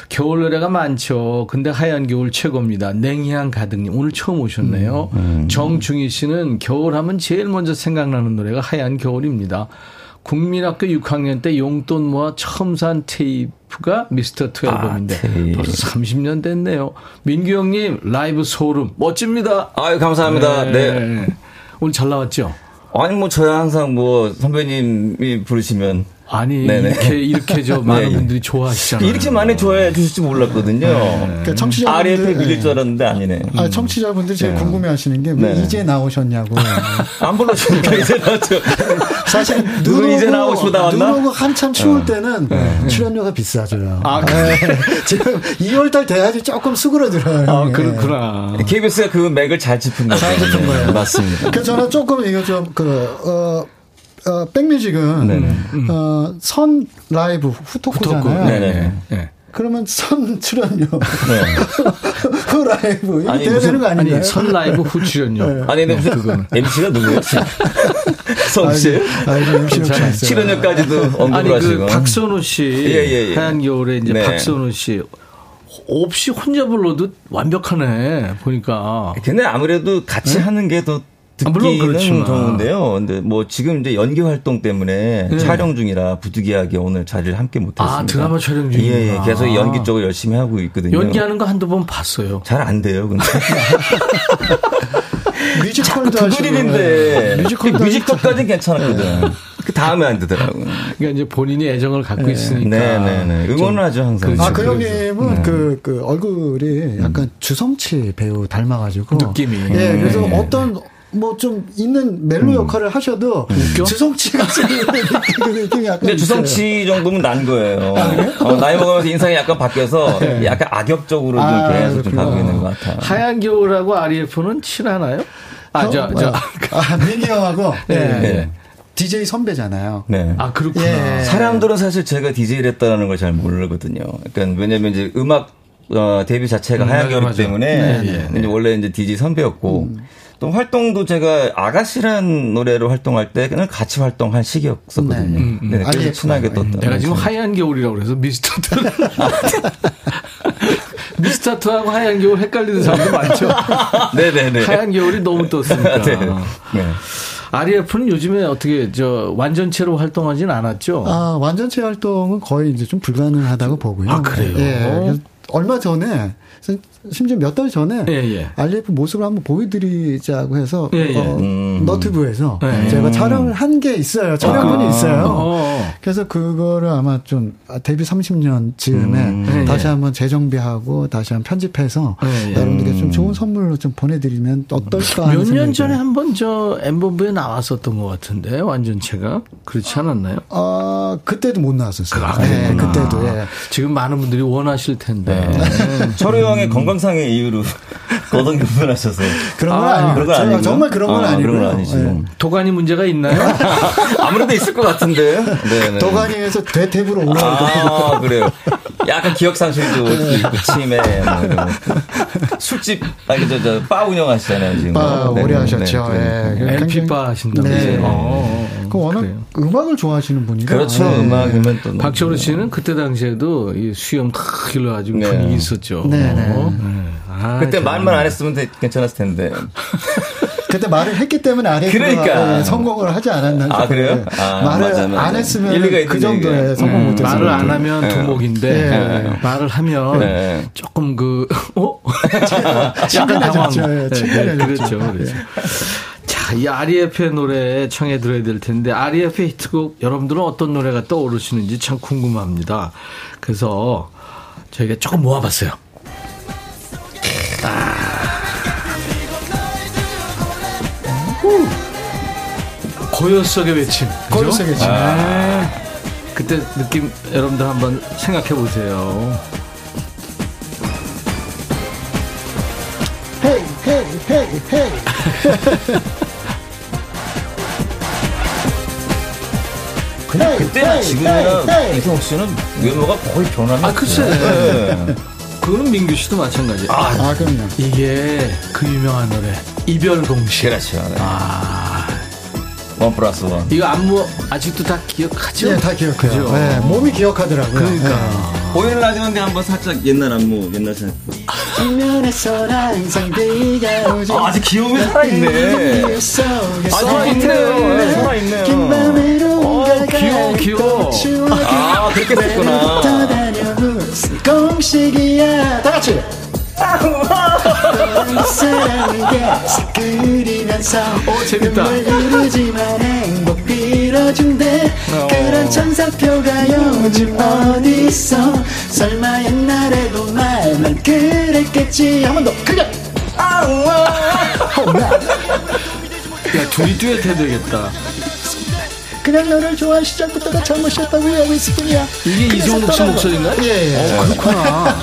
겨울 노래가 많죠. 근데 하얀 겨울 최고입니다. 냉향 가득님 오늘 처음 오셨네요. 정중희 씨는 겨울 하면 제일 먼저 생각나는 노래가 하얀 겨울입니다. 국민학교 6학년 때 용돈 모아 처음 산 테이프가 미스터 투 앨범인데 테이프. 벌써 30년 됐네요. 민규 형님 라이브 소름 멋집니다. 아유, 감사합니다. 네. 오늘 잘 나왔죠? 아니, 뭐, 저야 항상 뭐, 선배님이 부르시면. 아니 네네. 이렇게 이렇게 저 많은 네. 분들이 좋아하시잖아요. 이렇게 많이 좋아해 주실지 몰랐거든요. 그러니까 청취자분들 REF에 밀릴 줄 예. 알았는데 아니네. 아, 청취자분들 제일 네. 궁금해하시는 게왜 네. 이제 나오셨냐고. 안 불러주니까 이제 나왔죠. 사실 누구 이제 나오고 싶어 나왔나? 누르고 한참 추울 때는 출연료가 비싸져요. 아, 네. 지금 2월달 돼야지 조금 수그러들어요. 아 예. 그렇구나. KBS가 그 맥을 잘 짚은 거죠. 잘 짚은 거예요. 맞습니다. 그 저는 조금 이거 좀그 어. 어, 백뮤직은 네네. 어, 선 라이브 후토크잖아요. 네네. 네. 그러면 선 출연료, 네. 후 라이브 이거 아니, 돼야 무슨- 되는 거 아닌가요? 아니 선 라이브 후 출연료. 아니, 근데 무슨 그거는. MC가 누구예요? 성우 씨? 아. 출연료까지도 언급을 아니 그 하시고. 박선우 씨 예, 예, 예. 하얀 겨울에 이제 네. 박선우 씨 없이 혼자 불러도 완벽하네 보니까 근데 아무래도 같이 하는 게 더 아, 물론 듣기는 그렇지만. 좋은데요. 근데 뭐 지금 이제 연기 활동 때문에 네. 촬영 중이라 부득이하게 오늘 자리를 함께 못했습니다. 아, 드라마 촬영 중이구나. 예, 예. 계속 연기 쪽을 열심히 하고 있거든요. 연기하는 거 한두 번 봤어요. 잘 안 돼요, 근데. 뮤지컬도 두 하시고 그림인데. 뮤지컬도 뮤지컬까지는 괜찮았거든. 그 다음에 안 되더라고요. 그러니까 이제 본인이 애정을 갖고 있으니까. 네, 네, 네. 응원을 하죠, 항상. 그렇죠. 아, 그 그래서. 형님은 그, 그 얼굴이 약간 주성치 배우 닮아가지고. 느낌이. 예, 그래서 네. 어떤 뭐 좀 있는 멜로 역할을 하셔도 주성치 같은 느낌이 약간 근데 있어요. 주성치 정도면 난 거예요. 어, 나이 먹으면서 인상이 약간 바뀌어서 약간 악역적으로 좀 아, 계속 좀. 가고 있는 것 같아요. 하얀 겨울하고 REF는 친하나요? 아, 저, 저. 아, 민기 형하고 네. 네. DJ 선배잖아요. 네. 아, 그렇구나. 예. 사람들은 사실 제가 DJ를 했다는 걸 잘 모르거든요. 그러니까 왜냐면 이제 음악 어, 데뷔 자체가 음, 하얀 맞아. 때문에 네, 네, 네. 원래 이제 DJ 선배였고 음. 또 활동도 제가 아가씨란 노래로 활동할 때는 같이 활동한 시기였었거든요. 네. 네, 그래서 알겠구나. 친하게 떴던. 내가 지금 하얀 겨울이라고 그래서 미스터 트. 미스터 트하고 하얀 겨울 헷갈리는 사람도 많죠. 네네네. 하얀 겨울이 너무 떴으니까. 네. 네. REF는 요즘에 어떻게 저 완전체로 활동하진 않았죠? 아, 완전체 활동은 거의 이제 좀 불가능하다고 보고요. 아, 그래요? 예. 얼마 전에 심지어 몇 달 전에 예, 예. RF 모습을 한번 보여드리자고 해서 예, 예. 어, 음. 너튜브에서 예. 제가 촬영을 한 게 있어요. 촬영분이 아. 있어요. 어. 그래서 그거를 아마 좀 아, 데뷔 30년쯤에 예, 예. 다시 한번 재정비하고 다시 한번 편집해서 예, 예. 여러분들께 좀 좋은 선물로 좀 보내드리면 어떨까 하는 몇년 생각이 전에. 한번 저 엠본부에 나왔었던 것 같은데 완전체가 그렇지 않았나요? 아 그때도 못 나왔었어요. 아, 예, 그랬구나. 그때도 예. 지금 많은 분들이 원하실 텐데. 철호 형의 건강상의 이유로 거동 교분하셔서 그런 건 아, 아니고 그런 건? 정말 그런 건 아, 아니고요. 그런 건 아니지. 예. 도가니 문제가 있나요? 아무래도 있을 것 같은데요. 네네. 도가니에서 대퇴부로 올라오고 아, 그래요. 약간 기억상실도 있고, 치매, 뭐, 이런 거. 술집, 아니, 저, 저, 바 운영하시잖아요, 지금. 바 네, 오래 네, 하셨죠. 네, 예. 네. LP바 하신다고. 네. 어, 어, 그 워낙 그래요. 음악을 좋아하시는 분이라 그렇죠. 예. 음악이면 또. 박철호 씨는 그때 당시에도 이 수염 탁 길러가지고 네. 분위기 있었죠. 네, 네. 어, 네. 아, 그때 참. 말만 안 했으면 되- 괜찮았을 텐데. 그때 말을 했기 때문에 RF가 그러니까. 성공을 하지 않았나 아, 그래요? 싶어요. 아, 말을 맞아, 맞아. 안 했으면 그 정도의. 성공 음, 못했어요. 말을 안 하면 네. 두목인데 네. 말을 하면 네. 조금 그 어? 약간. 당황. 예, 네, 네. 그렇죠. 그렇죠. 자, 이 REF의 노래 청해 들어야 될 텐데 REF의 히트곡 여러분들은 어떤 노래가 떠오르시는지 참 궁금합니다. 그래서 저희가 조금 모아봤어요. 고요 속의 외침. 그죠? 고요 속의 외침. 아, 그때 느낌 여러분들 한번 생각해 보세요. 헤이 헤이 헤이 헤이 근데 그때나 지금이나. 이성욱 씨는 외모가 거의 변하는. 아, 글쎄. 네. 그거는 민규 씨도 마찬가지. 아, 아 그럼요. 이게 그 유명한 노래 이별 공식. 그렇죠. 네. 아, 원 플러스 원. 이거 안무 아직도 다 기억하죠? 예, 다 기억해요. 예, 몸이 기억하더라고요. 그러니까. 보이는 라디오인데 한번 살짝 옛날 안무, 옛날 생각. 항상 오지. 아, 아직 귀여움이 살아있네. 그 아, 살아있네요. 네, 살아있네요. 긴 밤으로 어, 귀여워, 귀여워. 아, 그렇게 됐구나. 공식이야. 다 같이. 그리면서 어, 재밌다. 눈물 흐르지만 행복 빌어준대 그런 천사표가 요즘 어딨어 설마 옛날에도 말만 그랬겠지 한 번더 크게 야, 둘이 듀엣 해야 되겠다. 그냥 너를 좋아한 시작부터가 잘못이었다고 이해하고 있을 뿐이야 이게 이성욱 씨. 목소리인가요? 예, 예. 그렇구나.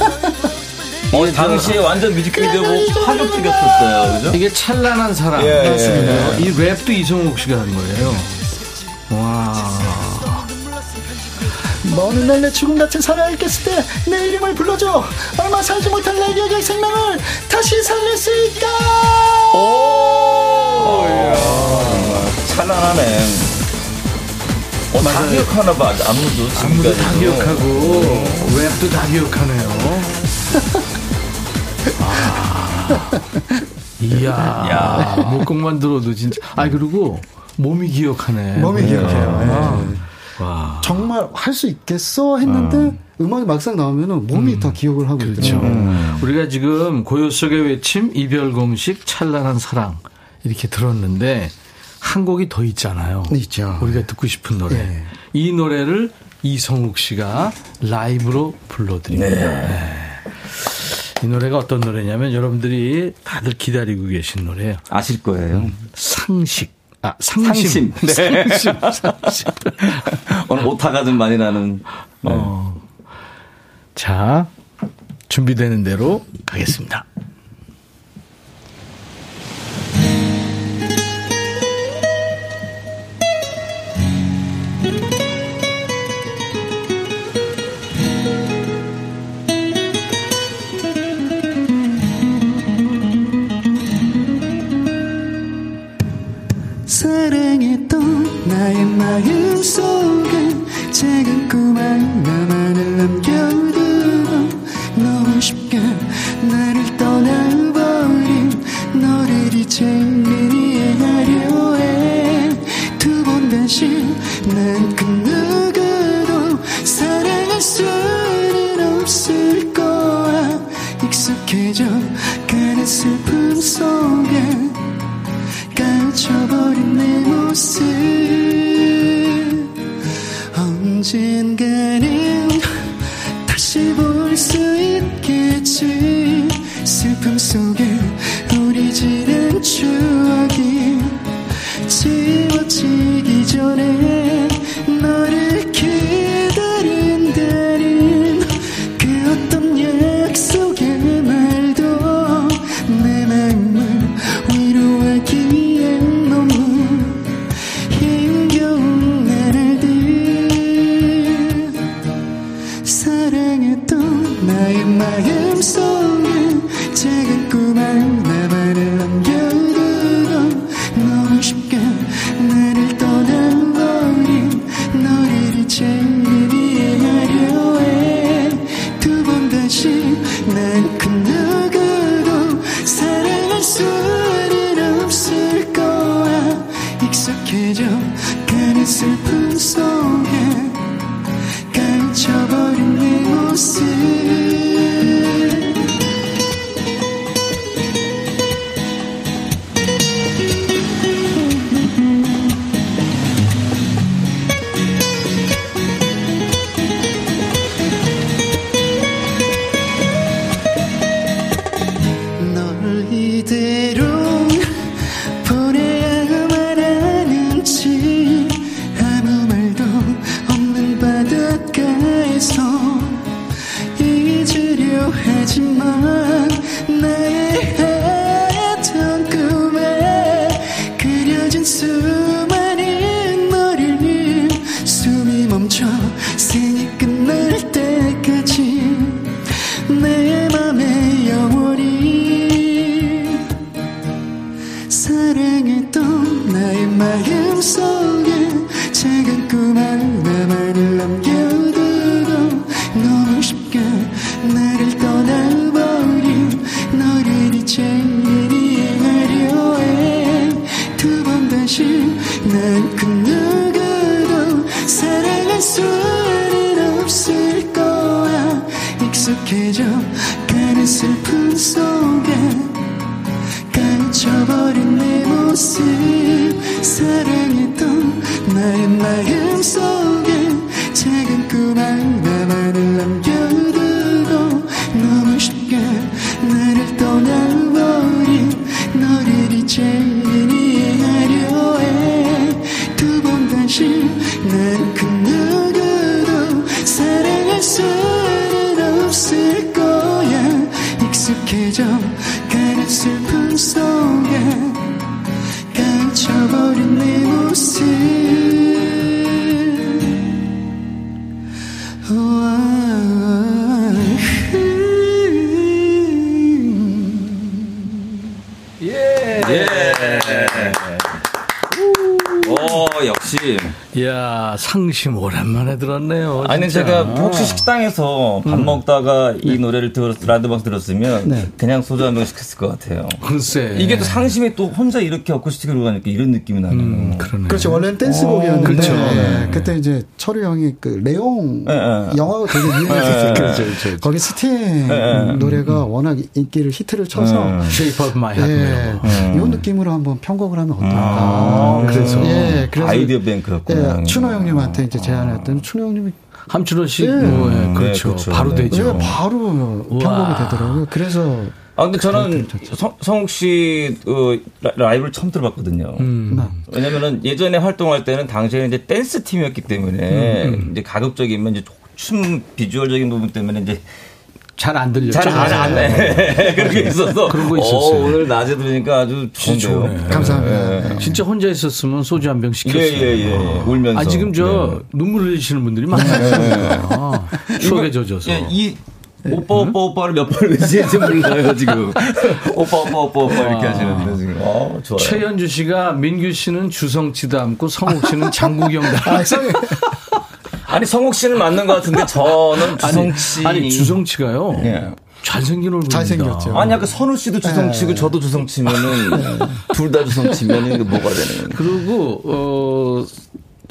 어, 당시에 완전 뮤직비디오 보고 파격적이었었어요. 그죠? 이게 찬란한 사랑. 예, 예. 맞습니다. 이 랩도 이성욱 씨가 한 거예요. 와. 먼 훗날 내 죽음 같은 사랑을 깼을 때 내 이름을 불러줘 얼마 살지 못한 내 기억의 생명을 다시 살릴 수 있다 오! 찬란하네. 어, 다 기억하나 봐. 안무도. 안무도 다 지금까지도. 기억하고 랩도 다 기억하네요. 아. 이야. 야. 목곡만 들어도 진짜. 아 그리고 몸이 기억하네. 몸이 기억해요 예. 와. 정말 할 수 있겠어 했는데 음악이 막상 나오면은 몸이 다 기억을 하고 그렇죠. 있더라고요. 우리가 지금 고요 속의 외침, 이별 공식, 찬란한 사랑 이렇게 들었는데 한 곡이 더 있잖아요. 있죠. 우리가 듣고 싶은 노래. 예. 이 노래를 이성욱 씨가 라이브로 불러드립니다. 네. 이 노래가 어떤 노래냐면 여러분들이 다들 기다리고 계신 노래예요. 아실 거예요. 상식. 아, 상심. 상심. 네. 상심. 상심. 오늘 오타가 좀 많이 나는. 네. 어. 자, 준비되는 대로 가겠습니다. 나의 마음 속에 작은 꿈 하나만을 남겨두고 너무 쉽게 나를 떠나버린 너를 이제 이해하려 해 두 번 다시 난 그 누구도 사랑할 수는 없을 거야. 익숙해져 가는 슬픔 속에 감춰버린 내 모습 언젠가는 다시 볼 수 있겠지. 슬픔 속에 우리 지난 추억이 지워지기 전에 상심 오랜만에 들었네요. 아니, 진짜. 제가 혹시 식당에서 밥 먹다가 이 노래를 들었, 라디오방에서 들었으면 네. 그냥 소주 한 병 시켰을 것 같아요. 글쎄. 이게 또 상심이 또 혼자 이렇게 어쿠스틱으로 가니까 이런 느낌이 나네요. 음, 그러네. 그렇죠. 원래는 댄스곡이었는데 그렇죠. 네. 그때 이제 철우 형이 그 레옹 네, 네. 영화가 되게 유명했었어요. 그렇죠, 거기 스팅 네. 노래가 워낙 인기를 히트를 쳐서 네. Shape of my 예, heart. 음. 이 느낌으로 한번 편곡을 하면 어떨까. 아, 그래서. 예, 그래서 아이디어 뱅크였구나. 예, 춘호 형님한테 이제 제안을 했더니 춘호 형님이 함춘호 씨, 네. 뭐, 예, 네, 그렇죠. 그렇죠. 바로 네. 되죠. 네, 바로 편곡이 되더라고요. 그래서 아 근데 저는 성, 성욱 씨 어, 라- 라이브를 처음 들어봤거든요. 음. 왜냐면은 예전에 활동할 때는 당시에 이제 댄스 팀이었기 때문에 음, 이제 가급적이면 이제 춤 비주얼적인 부분 때문에 이제 잘 안 들렸죠. 잘안 해. 그런 게 있어서 그런 거 어, 있었어요. 오늘 낮에 들으니까 아주 좋은데요. 감사합니다. 진짜 혼자 있었으면 소주 한 병 시켰어요. 예 예예 예, 울면서. 아, 지금 저 눈물 흘리시는 분들이 많아요. 아, 추억에 젖어서. 예, 이 오빠 오빠 오빠를 몇 번을 외치는지 몰라요 지금. 오빠 오빠 오빠 오빠 이렇게 하시는데 지금. 어 좋아요. 최현주 씨가 민규 씨는 주성치 닮고 성욱 씨는 장국영 닮고. 아, 성- 아니 성욱 씨는 맞는 것 같은데 저는 주성치. 아니, 주성치가요. 예. 잘생긴 얼굴. 잘생겼죠. 아니 아까 선우 씨도 주성치고 저도 주성치면은 둘 다 주성치면은 이게 뭐가 되는 거예요? 그리고 어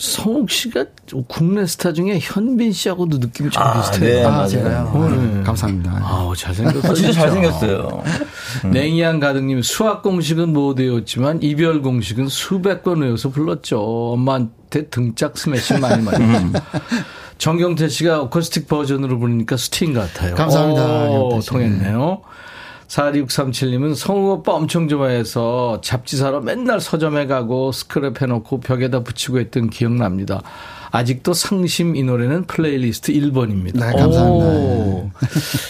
성욱 씨가 국내 스타 중에 현빈 씨하고도 느낌이 좀 아, 비슷해요. 네. 아, 맞아요. 제가요. 네, 감사합니다. 아우 잘생겼어요. 아, 진짜 잘생겼어요. 냉이한 가득님 수학 공식은 못 외웠지만 이별 공식은 수백 번 외워서 불렀죠. 엄마한테 등짝 스매싱 많이 맞았습니다. 정경태 씨가 어쿠스틱 버전으로 부르니까 스팅 같아요. 감사합니다, 오. 통했네요. 4637님은 성욱 오빠 엄청 좋아해서 잡지 사러 맨날 서점에 가고 스크랩 해놓고 벽에다 붙이고 했던 기억납니다. 아직도 상심 이 노래는 플레이리스트 1번입니다. 네, 감사합니다.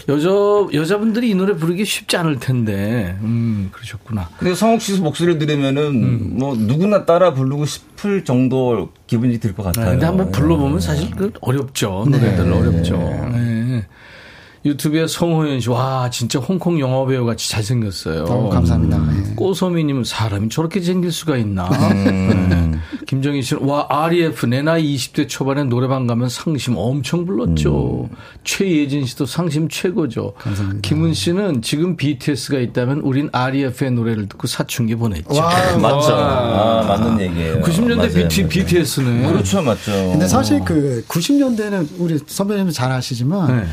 여자, 여자분들이 이 노래 부르기 쉽지 않을 텐데, 음, 그러셨구나. 근데 성욱 씨 목소리를 들으면은 뭐 누구나 따라 부르고 싶을 정도 기분이 들 것 같아요. 근데 한번 불러보면 사실 그 어렵죠. 노래들 어렵죠. 네. 유튜브에 송호연 씨, 와, 진짜 홍콩 영화 배우 같이 잘생겼어요. 너무 감사합니다. 예. 꼬소미님은 사람이 저렇게 생길 수가 있나. 네. 김정희 씨는, 와, REF, 내 나이 20대 초반에 노래방 가면 상심 엄청 불렀죠. 최예진 씨도 상심 최고죠. 감사합니다. 김은 씨는 지금 BTS가 있다면 우린 REF의 노래를 듣고 사춘기 보냈죠. 와, 맞죠. 아, 맞는 얘기예요. 90년대 맞아요, BT, 맞아요. BTS네. 그렇죠, 맞죠. 근데 사실 그 90년대는 우리 선배님도 잘 아시지만 네.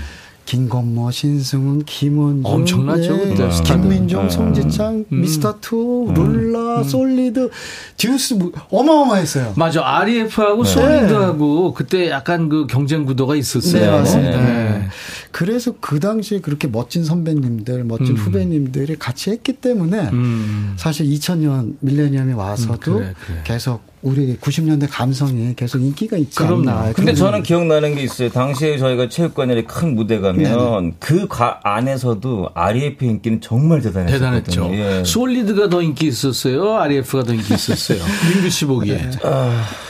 김건모, 신승훈, 김원준, 엄청났죠, 그때 스타들. 김민종, 음. 손지창, 미스터 투, 룰라, 솔리드, 듀스 뭐 어마어마했어요. 맞아. REF하고 네. 솔리드하고 그때 약간 그 경쟁 구도가 있었어요. 네, 맞습니다. 네. 그래서 그 당시에 그렇게 멋진 선배님들, 멋진 후배님들이 같이 했기 때문에 음. 사실 2000년 밀레니엄이 와서도 음, 그래, 그래. 계속 우리 90년대 감성이 계속 인기가 있지 그럼요. 않나. 근데 저는 기억나는 게 있어요. 당시에 저희가 체육관에 큰 무대 가면 그 가- 안에서도 REF 인기는 정말 대단했었거든요. 대단했죠. 예. 솔리드가 더 인기 있었어요. REF가 더 인기 있었어요. 민규 씨 보기에. 네.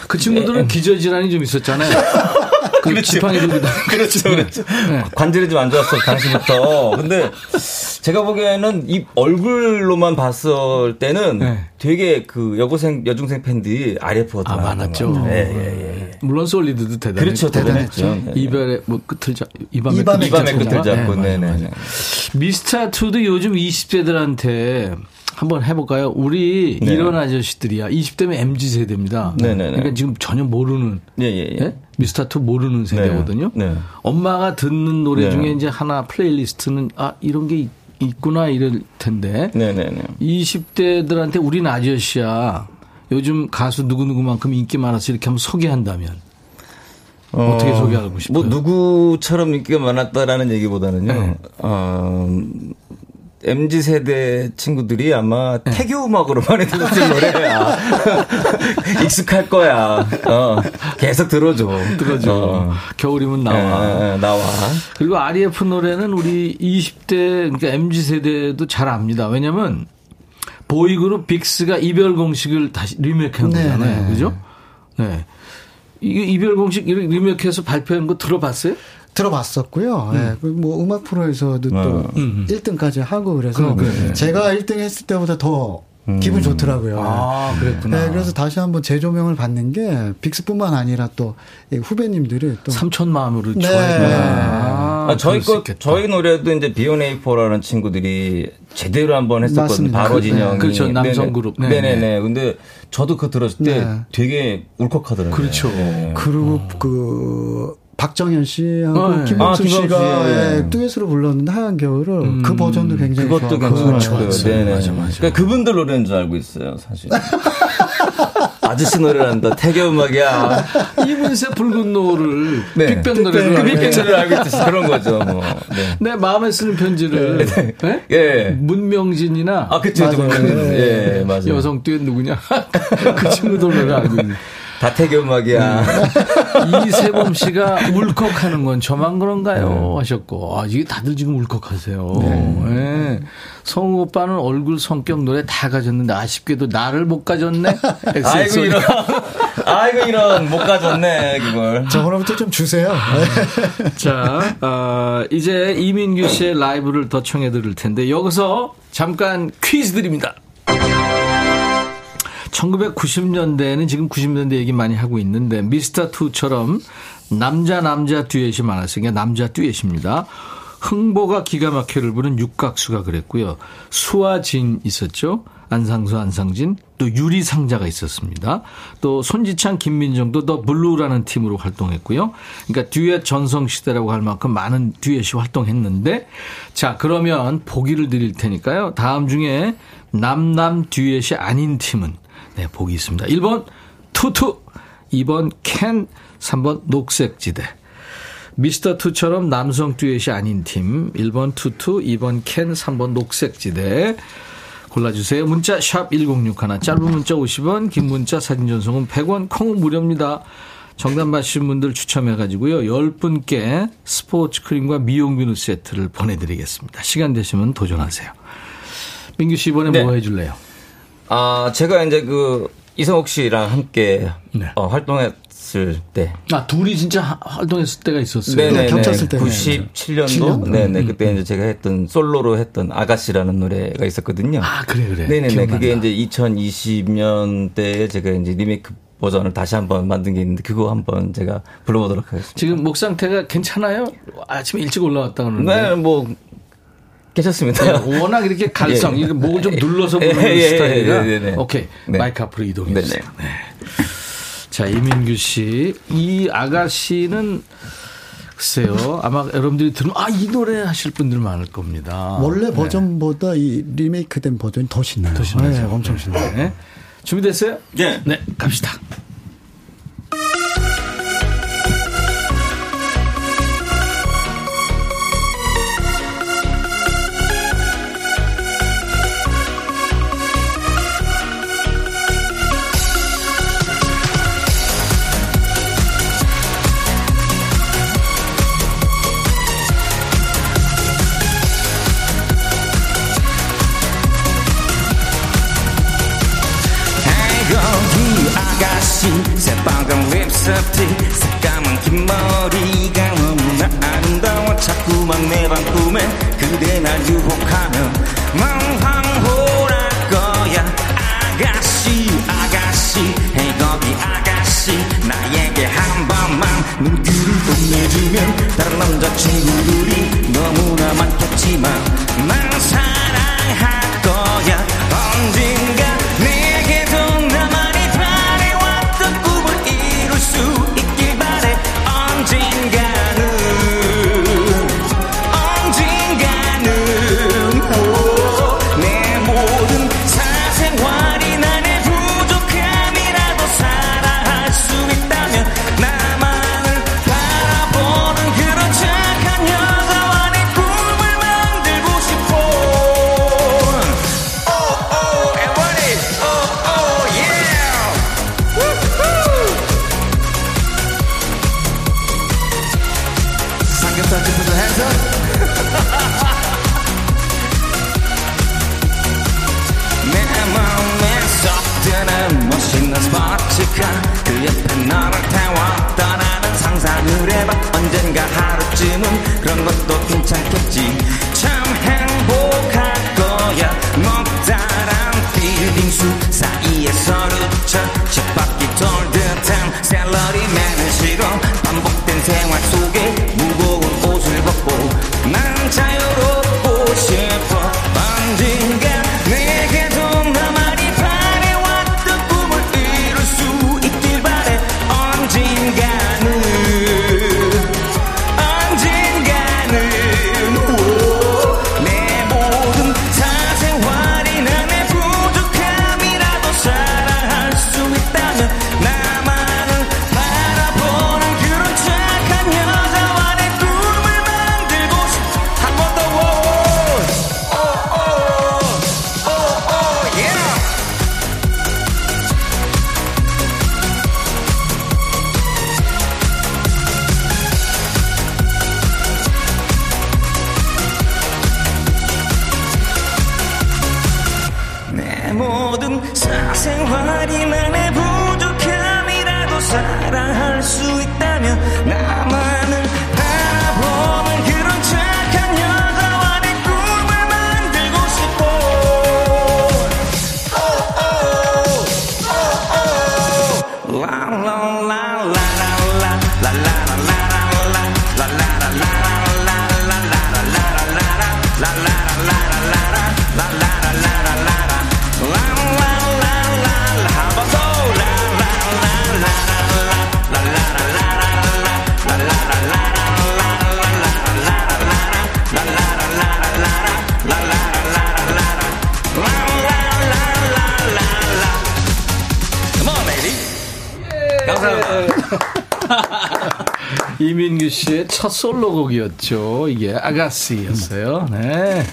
그 친구들은 기저질환이 좀 있었잖아요. 그 그렇죠. 지팡이 들고 다. 그렇죠, 그렇죠. 관절이 좀 안 좋았어, 당시부터. 근데 제가 보기에는 이 얼굴로만 봤을 때는 네. 되게 그 여고생, 여중생 팬들이 RF가 더 아, 많았죠. 것 같아요. 예, 예, 예. 물론 솔리드도 대단했죠. 그렇죠, 대단했죠. 네. 이별의 뭐 끝을 잡, 이밤의, 이밤의 끝을 이밤의 끝을 잡고, 네, 네네. 맞아, 맞아. 미스터2도 요즘 20대들한테 한번 해볼까요? 우리 네. 이런 아저씨들이야. 20대면 MZ 세대입니다. 네네네. 그러니까 지금 전혀 모르는 예, 예, 예. 예? 미스터2 모르는 세대거든요. 네. 엄마가 듣는 노래 네. 중에 이제 하나 playlist는 아 이런 게 있- 있구나 이럴 텐데 네네네. 20대들한테 우린 아저씨야. 요즘 가수 누구누구만큼 인기 많아서 이렇게 한번 소개한다면 어떻게 소개하고 싶어요? 뭐 누구처럼 인기가 많았다라는 얘기보다는요. 네. 어, MZ 세대 친구들이 아마 네. 태교 음악으로 많이 들었을 노래야. 익숙할 거야. 어, 계속 들어줘. 들어줘. 어. 겨울이면 나와. 예, 예, 나와. 그리고 REF 노래는 우리 20대 그러니까 MZ 세대도 잘 압니다. 왜냐면 보이그룹 빅스가 이별 공식을 다시 리메이크한 네, 거잖아요. 네. 그죠? 네. 이게 이별 공식 이렇게 리메이크해서 발표한 거 들어봤어요? 들어봤었고요. 예, 그뭐 음악 프로에서도 또 음. 1등까지 하고 그래서 그래. 제가 1등 했을 때보다 더 기분 좋더라고요. 아, 그랬구나. 네, 그래서 다시 한번 재조명을 받는 게 빅스뿐만 아니라 또이 후배님들이 또 삼촌 마음으로 네. 좋아했구나. 아, 저희 그럴 수 거. 저희 노래도 이제 B1A4라는 친구들이 제대로 한번 했었거든요. 맞습니다. 바로 그- 진영이. 그렇죠. 남성. 그룹. 네, 네네 네. 근데 저도 그거 들었을 때 네. 되게 울컥하더라고요. 그렇죠. 네. 그리고 그 박정현 씨하고 어, 예. 김범수 아, 씨가 씨, 예. 예, 듀엣으로 불렀는데 하얀 겨울을 그 버전도 굉장히 그것도. 괜찮았어요. 좋았어요. 네네. 맞아, 맞아. 그러니까 그분들 노래인 줄 알고 있어요, 사실. 아저씨 노래를 한다. 태교 음악이야. 이문세 붉은 노을 네. 빅뱅 노래로 그 빅뱅. 노래를 알고 있듯이 그런 거죠. 뭐. 네. 내 마음에 쓰는 편지를 네? 예. 문명진이나 아, 그쵸, 그쵸. 예, 맞아요. 여성 듀엣 누구냐 그 친구들 노래 알고 있는 다 태교 음악이야. 이세범 씨가 울컥하는 건 저만 그런가요? 하셨고 아 이게 다들 지금 울컥하세요. 네. 성우 오빠는 얼굴 성격 노래 다 가졌는데 아쉽게도 나를 못 가졌네. 아이고, 이런. 아이고, 이런. 못 가졌네, 그걸. 저번부터 좀 주세요. 자, 어, 이제 이민규 씨의 라이브를 더 청해 들을 텐데 여기서 잠깐 퀴즈 드립니다. 1990년대에는 지금 90년대 얘기 많이 하고 있는데 미스터 투처럼 남자 남자 듀엣이 많았으니까 남자 듀엣입니다. 흥보가 기가 막혀를 부른 육각수가 그랬고요. 수와진 있었죠. 안상수, 안상진, 또 유리상자가 있었습니다. 또 손지창, 김민종도 더 블루라는 팀으로 활동했고요. 그러니까 듀엣 전성시대라고 할 만큼 많은 듀엣이 활동했는데, 자, 그러면 보기를 드릴 테니까요. 다음 중에 남남 듀엣이 아닌 팀은, 네, 보기 있습니다. 1번, 투투, 2번, 캔, 3번, 녹색지대. 미스터 투처럼 남성 듀엣이 아닌 팀 1번 투투, 2번 캔, 3번 녹색지대 골라주세요. 문자 샵 1061, 짧은 문자 50원, 긴 문자 사진 전송은 100원, 콩은 무료입니다. 정답 맞히신 분들 추첨해가지고요. 10분께 스포츠 크림과 미용 비누 세트를 보내드리겠습니다. 시간 되시면 도전하세요. 민규 씨 이번에 네. 뭐 해줄래요? 아, 제가 이제 그, 이성옥 씨랑 함께 네. 어, 활동했을 때. 아, 둘이 진짜 하- 활동했을 때가 있었어요. 네네. 겹쳤을 때. 97년도? 7년도? 네네. 그때 이제 제가 했던, 솔로로 했던 아가씨라는 노래가 있었거든요. 아, 그래, 그래. 네네네. 기억난다. 그게 이제 2020년대에 제가 이제 리메이크 버전을 다시 한번 만든 게 있는데, 그거 한번 제가 불러보도록 하겠습니다. 지금 목 상태가 괜찮아요? 아침에 일찍 올라왔다 그러는데. 네, 뭐, 괜찮습니다. 네, 워낙 이렇게 갈성, 예. 이게 목을 좀 눌러서 부르는 예, 예, 예, 스타일이라. 예, 예, 네. 오케이. 네. 마이크 앞으로 이동해 네, 주세요. 네. 자, 이민규 씨. 이 아가씨는 글쎄요. 아마 여러분들이 들으면 아, 이 노래 하실 분들 많을 겁니다. 원래 버전보다 이 리메이크된 버전이 더 신나요. 더 신나죠. 네, 엄청 신나요. 네. 준비됐어요? 네. 네, 갑시다. 립스틱 새까만 긴 머리가 너무나 아름다워. 자꾸만 내 방 꿈에 그대 날 유혹하면 난 황홀할 거야. 아가씨 아가씨 헤이 거기 아가씨 나에게 한 번만 눈길을 보내주면 다른 남자친구들이 너무나 많겠지만 이민규 씨의 첫 솔로곡이었죠. 이게 아가씨였어요. 네.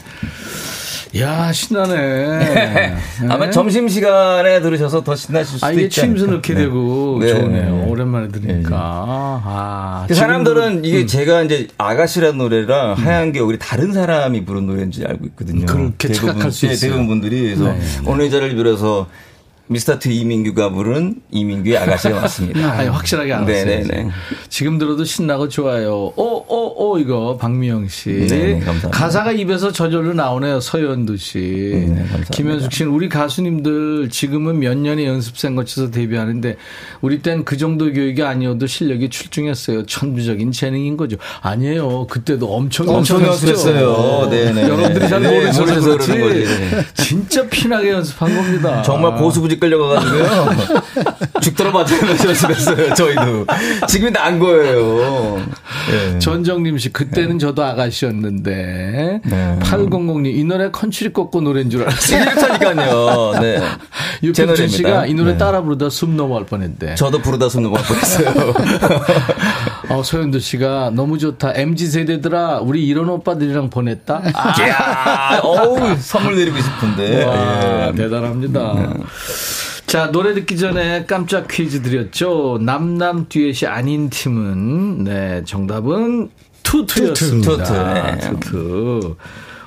야 신나네. 아마 네. 점심 시간에 들으셔서 더 신나실 수도 아, 이게 침수. 넣게 네. 되고 네. 좋네요. 오랜만에 들으니까. 네. 아, 그 사람들은 이게 음. 제가 이제 아가씨라는 노래랑 하얀 게 우리 다른 사람이 부른 노래인지 알고 있거든요. 그렇게 착각할 수 예, 있어요. 대부분 분들이 그래서 네, 네. 오늘 이 자리를 빌어서 미스터트 이민규가 부른 이민규의 아가씨가 맞습니다. 아니, 확실하게 알았어요. 네네네. 지금 들어도 신나고 좋아요. 오, 오, 오, 이거, 박미영 씨. 네, 감사합니다. 가사가 입에서 저절로 나오네요. 서현두 씨. 네, 감사합니다. 김현숙 씨는 우리 가수님들 지금은 몇 년의 연습생 거쳐서 데뷔하는데 우리 땐 그 정도 교육이 아니어도 실력이 출중했어요. 천부적인 재능인 거죠. 아니에요. 그때도 엄청 엄청. 연습했어요. 네네. 여러분들이 잘 네, 모르셔서 그렇지. 네. 진짜 피나게 연습한 겁니다. 정말 고수부지 끌려가가지고요. 죽도록 맞으면서 연습했어요, 저희도. 지금이 난 거예요. 예. 전정님 씨, 그때는 저도 아가씨였는데. 네. 800님, 이 노래 컨츄리 꺾고 노래인 줄 알았어요. 이렇다니까요. 네. 노래입니다. 씨가 이 노래 네. 따라 부르다 숨 넘어갈 뻔 했대. 저도 부르다 숨 넘어갈 뻔 했어요. 어, 소현도 씨가 너무 좋다. MZ 세대들아, 우리 이런 오빠들이랑 보냈다. 아, 어우, 선물 드리고 싶은데. 와, 예. 대단합니다. 자, 노래 듣기 전에 깜짝 퀴즈 드렸죠. 남남 듀엣이 아닌 팀은, 네, 정답은 투투였습니다. 투투, 네. 투투.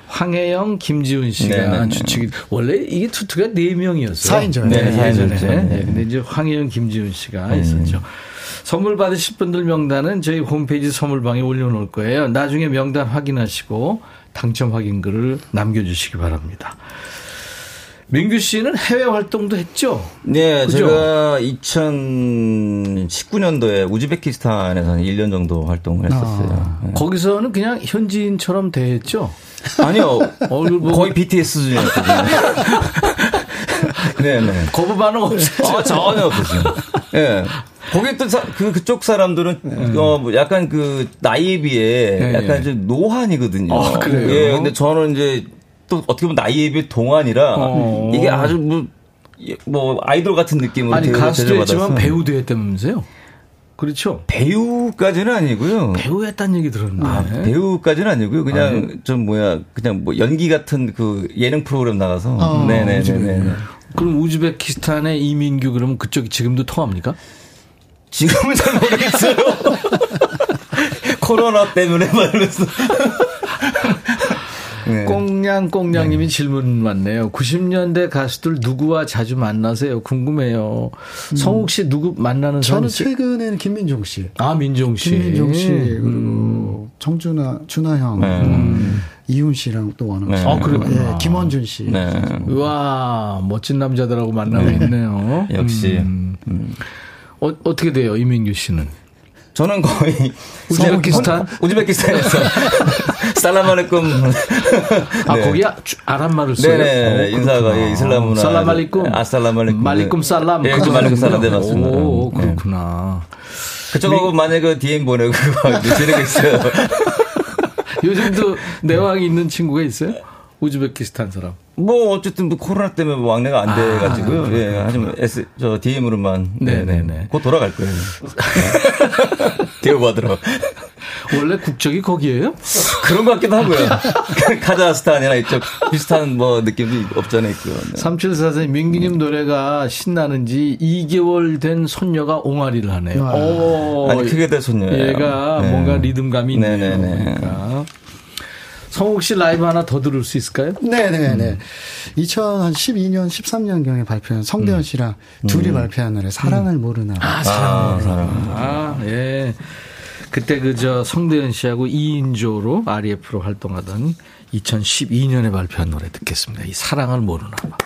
황혜영, 김지훈 씨가 네, 네, 네. 주축이 원래 이게 투투가 네 명이었어요. 사인조요. 네, 네, 예전에. 사인조죠. 네. 네. 근데 이제 황혜영, 김지훈 씨가 있었죠. 선물 받으실 분들 명단은 저희 홈페이지 선물방에 올려놓을 거예요. 나중에 명단 확인하시고 당첨 확인글을 남겨주시기 바랍니다. 민규 씨는 해외 활동도 했죠? 네, 그죠? 제가 2019년도에 우즈베키스탄에서 한 1년 정도 활동을 했었어요. 네. 거기서는 그냥 현지인처럼 대했죠? 아니요. 보고 거의 BTS 수준이었거든요. 네, 네. 거부 반응 없었죠? 어, 전혀 없었어요. 예. 거기 또, 사- 그, 그쪽 사람들은, 어, 뭐 약간 그, 나이에 비해, 네, 약간 네. 좀 노안이거든요. 아, 그래요? 예, 근데 저는 이제, 또 어떻게 보면 나이에 비해 동안이라, 어. 이게 아주 뭐, 예, 뭐, 아이돌 같은 느낌으로 아니 가수도 했지만. 배우도 했다면서요? 그렇죠? 배우까지는 아니고요. 배우 했다는 얘기 들었는데. 아, 배우까지는 아니고요. 그냥 좀 뭐야, 그냥 뭐 연기 같은 그 예능 프로그램 나가서. 어, 네네네네. 그럼 우즈베키스탄의 이민규 그러면 그쪽이 지금도 통합니까? 지금은 잘 모르겠어요. 코로나 때문에 말면서. 네. 꽁냥꽁냥님이 질문 왔네요. 90년대 가수들 누구와 자주 만나세요? 궁금해요. 성욱 씨 누구 만나는 사람 저는? 최근에는 김민종 씨. 아 민종 씨. 김민종 씨 음. 그리고 정준하 준하 형 네. 음, 이훈 씨랑 또 하는 네. 거. 아, 그랬구나. 예, 김원준 씨. 네. 와 멋진 남자들하고 만나고 있네요. 역시. 음. 어, 어떻게 돼요 이민규 씨는? 저는 거의 우즈베키스탄? 혼- 우즈베키스탄에서 살라말레쿰 아 네. 거기 아, 써요? 네네 어, 인사가. 예, 이슬람 문화 살라말리쿰 아살라말레쿰 말리쿰 살람 예, 그그 말리쿰 살람 네. 맞습니다 오 네. 그렇구나 그쪽하고 만약에 그 DM 보내고 그거 지르고 있어요 요즘도 내왕이 있는 친구가 있어요? 우즈베키스탄 사람 뭐 어쨌든 뭐 코로나 때문에 뭐 왕래가 안 돼가지고요 아, 예 하지만 S 저 DM으로만 네네네. 곧 돌아갈 거예요 대우 받으러 원래 국적이 거기에요? 그런 것 같기도 하고요 카자흐스탄이나 이쪽 비슷한 뭐 느낌도 없잖아 있고요 네. 3744님, 민기님 노래가 신나는지 2개월 된 손녀가 옹알이를 하네요. 아. 오, 아니 크게 될 손녀예요 얘가 네. 뭔가 리듬감이 있네요. 네네네. 그러니까. 성욱 씨 라이브 하나 더 들을 수 있을까요? 네네네. 2012년, 13년경에 발표한 성대현 씨랑 둘이 발표한 노래 사랑을 모르나. 아, 사랑. 아, 예. 그때 그저 성대현 씨하고 2인조로 REF로 활동하던 2012년에 발표한 노래 듣겠습니다. 이 사랑을 모르나 봐.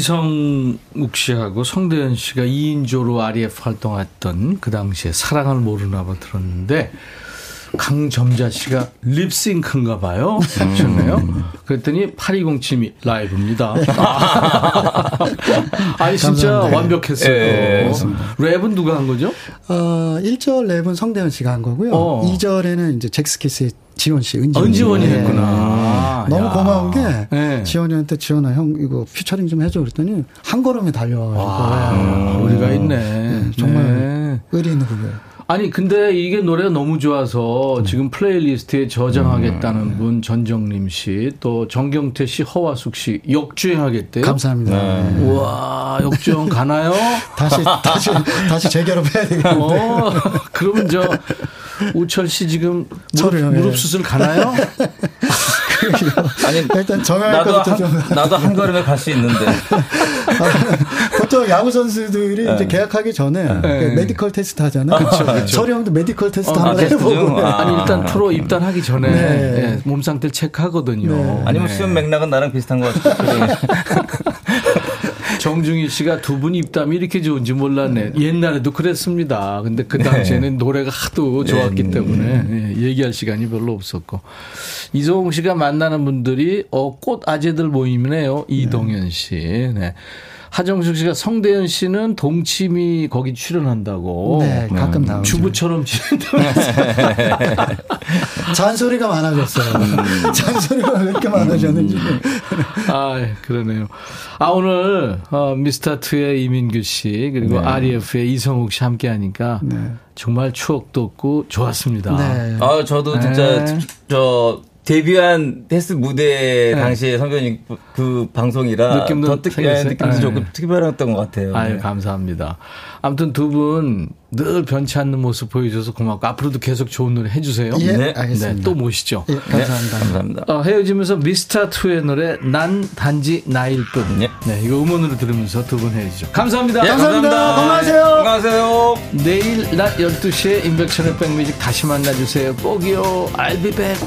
이성욱 씨하고 성대현 씨가 2인조로 REF 활동했던 그 당시에 사랑을 모르나 봐 들었는데 강점자 씨가 립싱크인가 봐요. 하셨네요. 그랬더니 8207이 라이브입니다. 아니 진짜 감사합니다. 완벽했어요. 예, 랩은 누가 한 거죠? 어, 1절 랩은 성대현 씨가 한 거고요. 어. 2절에는 이제 잭스키스의 지원 씨, 은지원, 은지원이 씨. 했구나. 너무 야. 고마운 게 네. 지원이한테 지원아 형 이거 피처링 좀 해줘 그랬더니 한 걸음에 달려와가지고 아, 우리가 있네. 네, 정말 네. 의리 있는 후배예요. 아니 근데 이게 노래가 너무 좋아서 지금 playlist에 저장하겠다는 음. 분 전정림 씨, 또 정경태 씨, 허화숙 씨 역주행하겠대요. 감사합니다. 네. 우와 역주행 가나요? 다시 다시 다시 재결합해야 되겠는데. 어, 그러면 저 우철 씨 지금 저를요, 무릎, 예. 무릎 수술 가나요? 아니 일단 정할 나도 한, 좀 나도 한 걸음에 갈 수 있는데 곧 보통 야구 선수들이 네. 이제 계약하기 전에 그 네. medical test 하잖아요. 그쵸, 그쵸. 서리 형도 medical test 어, 한번 아? 해보고. 아. 아니 일단 프로 입단하기 전에 네. 예, 몸 상태 를 체크하거든요. 네. 아니면 네. 수염 맥락은 나랑 비슷한 것 같아요. 정중희 씨가 두분 입담이 이렇게 좋은지 몰랐네. 옛날에도 그랬습니다. 근데 그 당시에는 노래가 하도 좋았기 때문에 예, 얘기할 시간이 별로 없었고. 이소홍 씨가 만나는 분들이 어, 꽃 아재들 모임이네요. 이동현 씨. 네. 하정숙 씨가 성대현 씨는 동치미 거기 출연한다고. 네, 가끔 나오죠. 주부처럼 지낸다고. 잔소리가 많아졌어요. 음. 잔소리가 왜 이렇게 많아졌는지. 아, 그러네요. 아, 오늘, 어, 미스터2의 이민규 씨, 그리고 네. REF의 이성욱 씨 함께 하니까 정말 추억도 없고 좋았습니다. 네. 아, 저도 진짜 네. 저 데뷔한 테스트 무대 당시에 성현이 그, 그 방송이라 느낌도 더 특? 예, 느낌도 네. 조금 특별했던 것 같아요. 아유, 네. 감사합니다. 아무튼 두 분 늘 변치 않는 모습 보여줘서 고맙고 앞으로도 계속 좋은 노래 해주세요. 예, 네. 알겠습니다. 네, 또 모시죠. 예, 감사합니다. 감사합니다. 어, 헤어지면서 미스터2의 노래 난 단지 나일 뿐. 네. 네, 이거 음원으로 들으면서 두 분 헤어지죠. 감사합니다. 예, 감사합니다. 건강하세요. 건강하세요. 내일 낮 12시에 인백션의 백뮤직 다시 만나주세요. 꼭이요. I'll be back.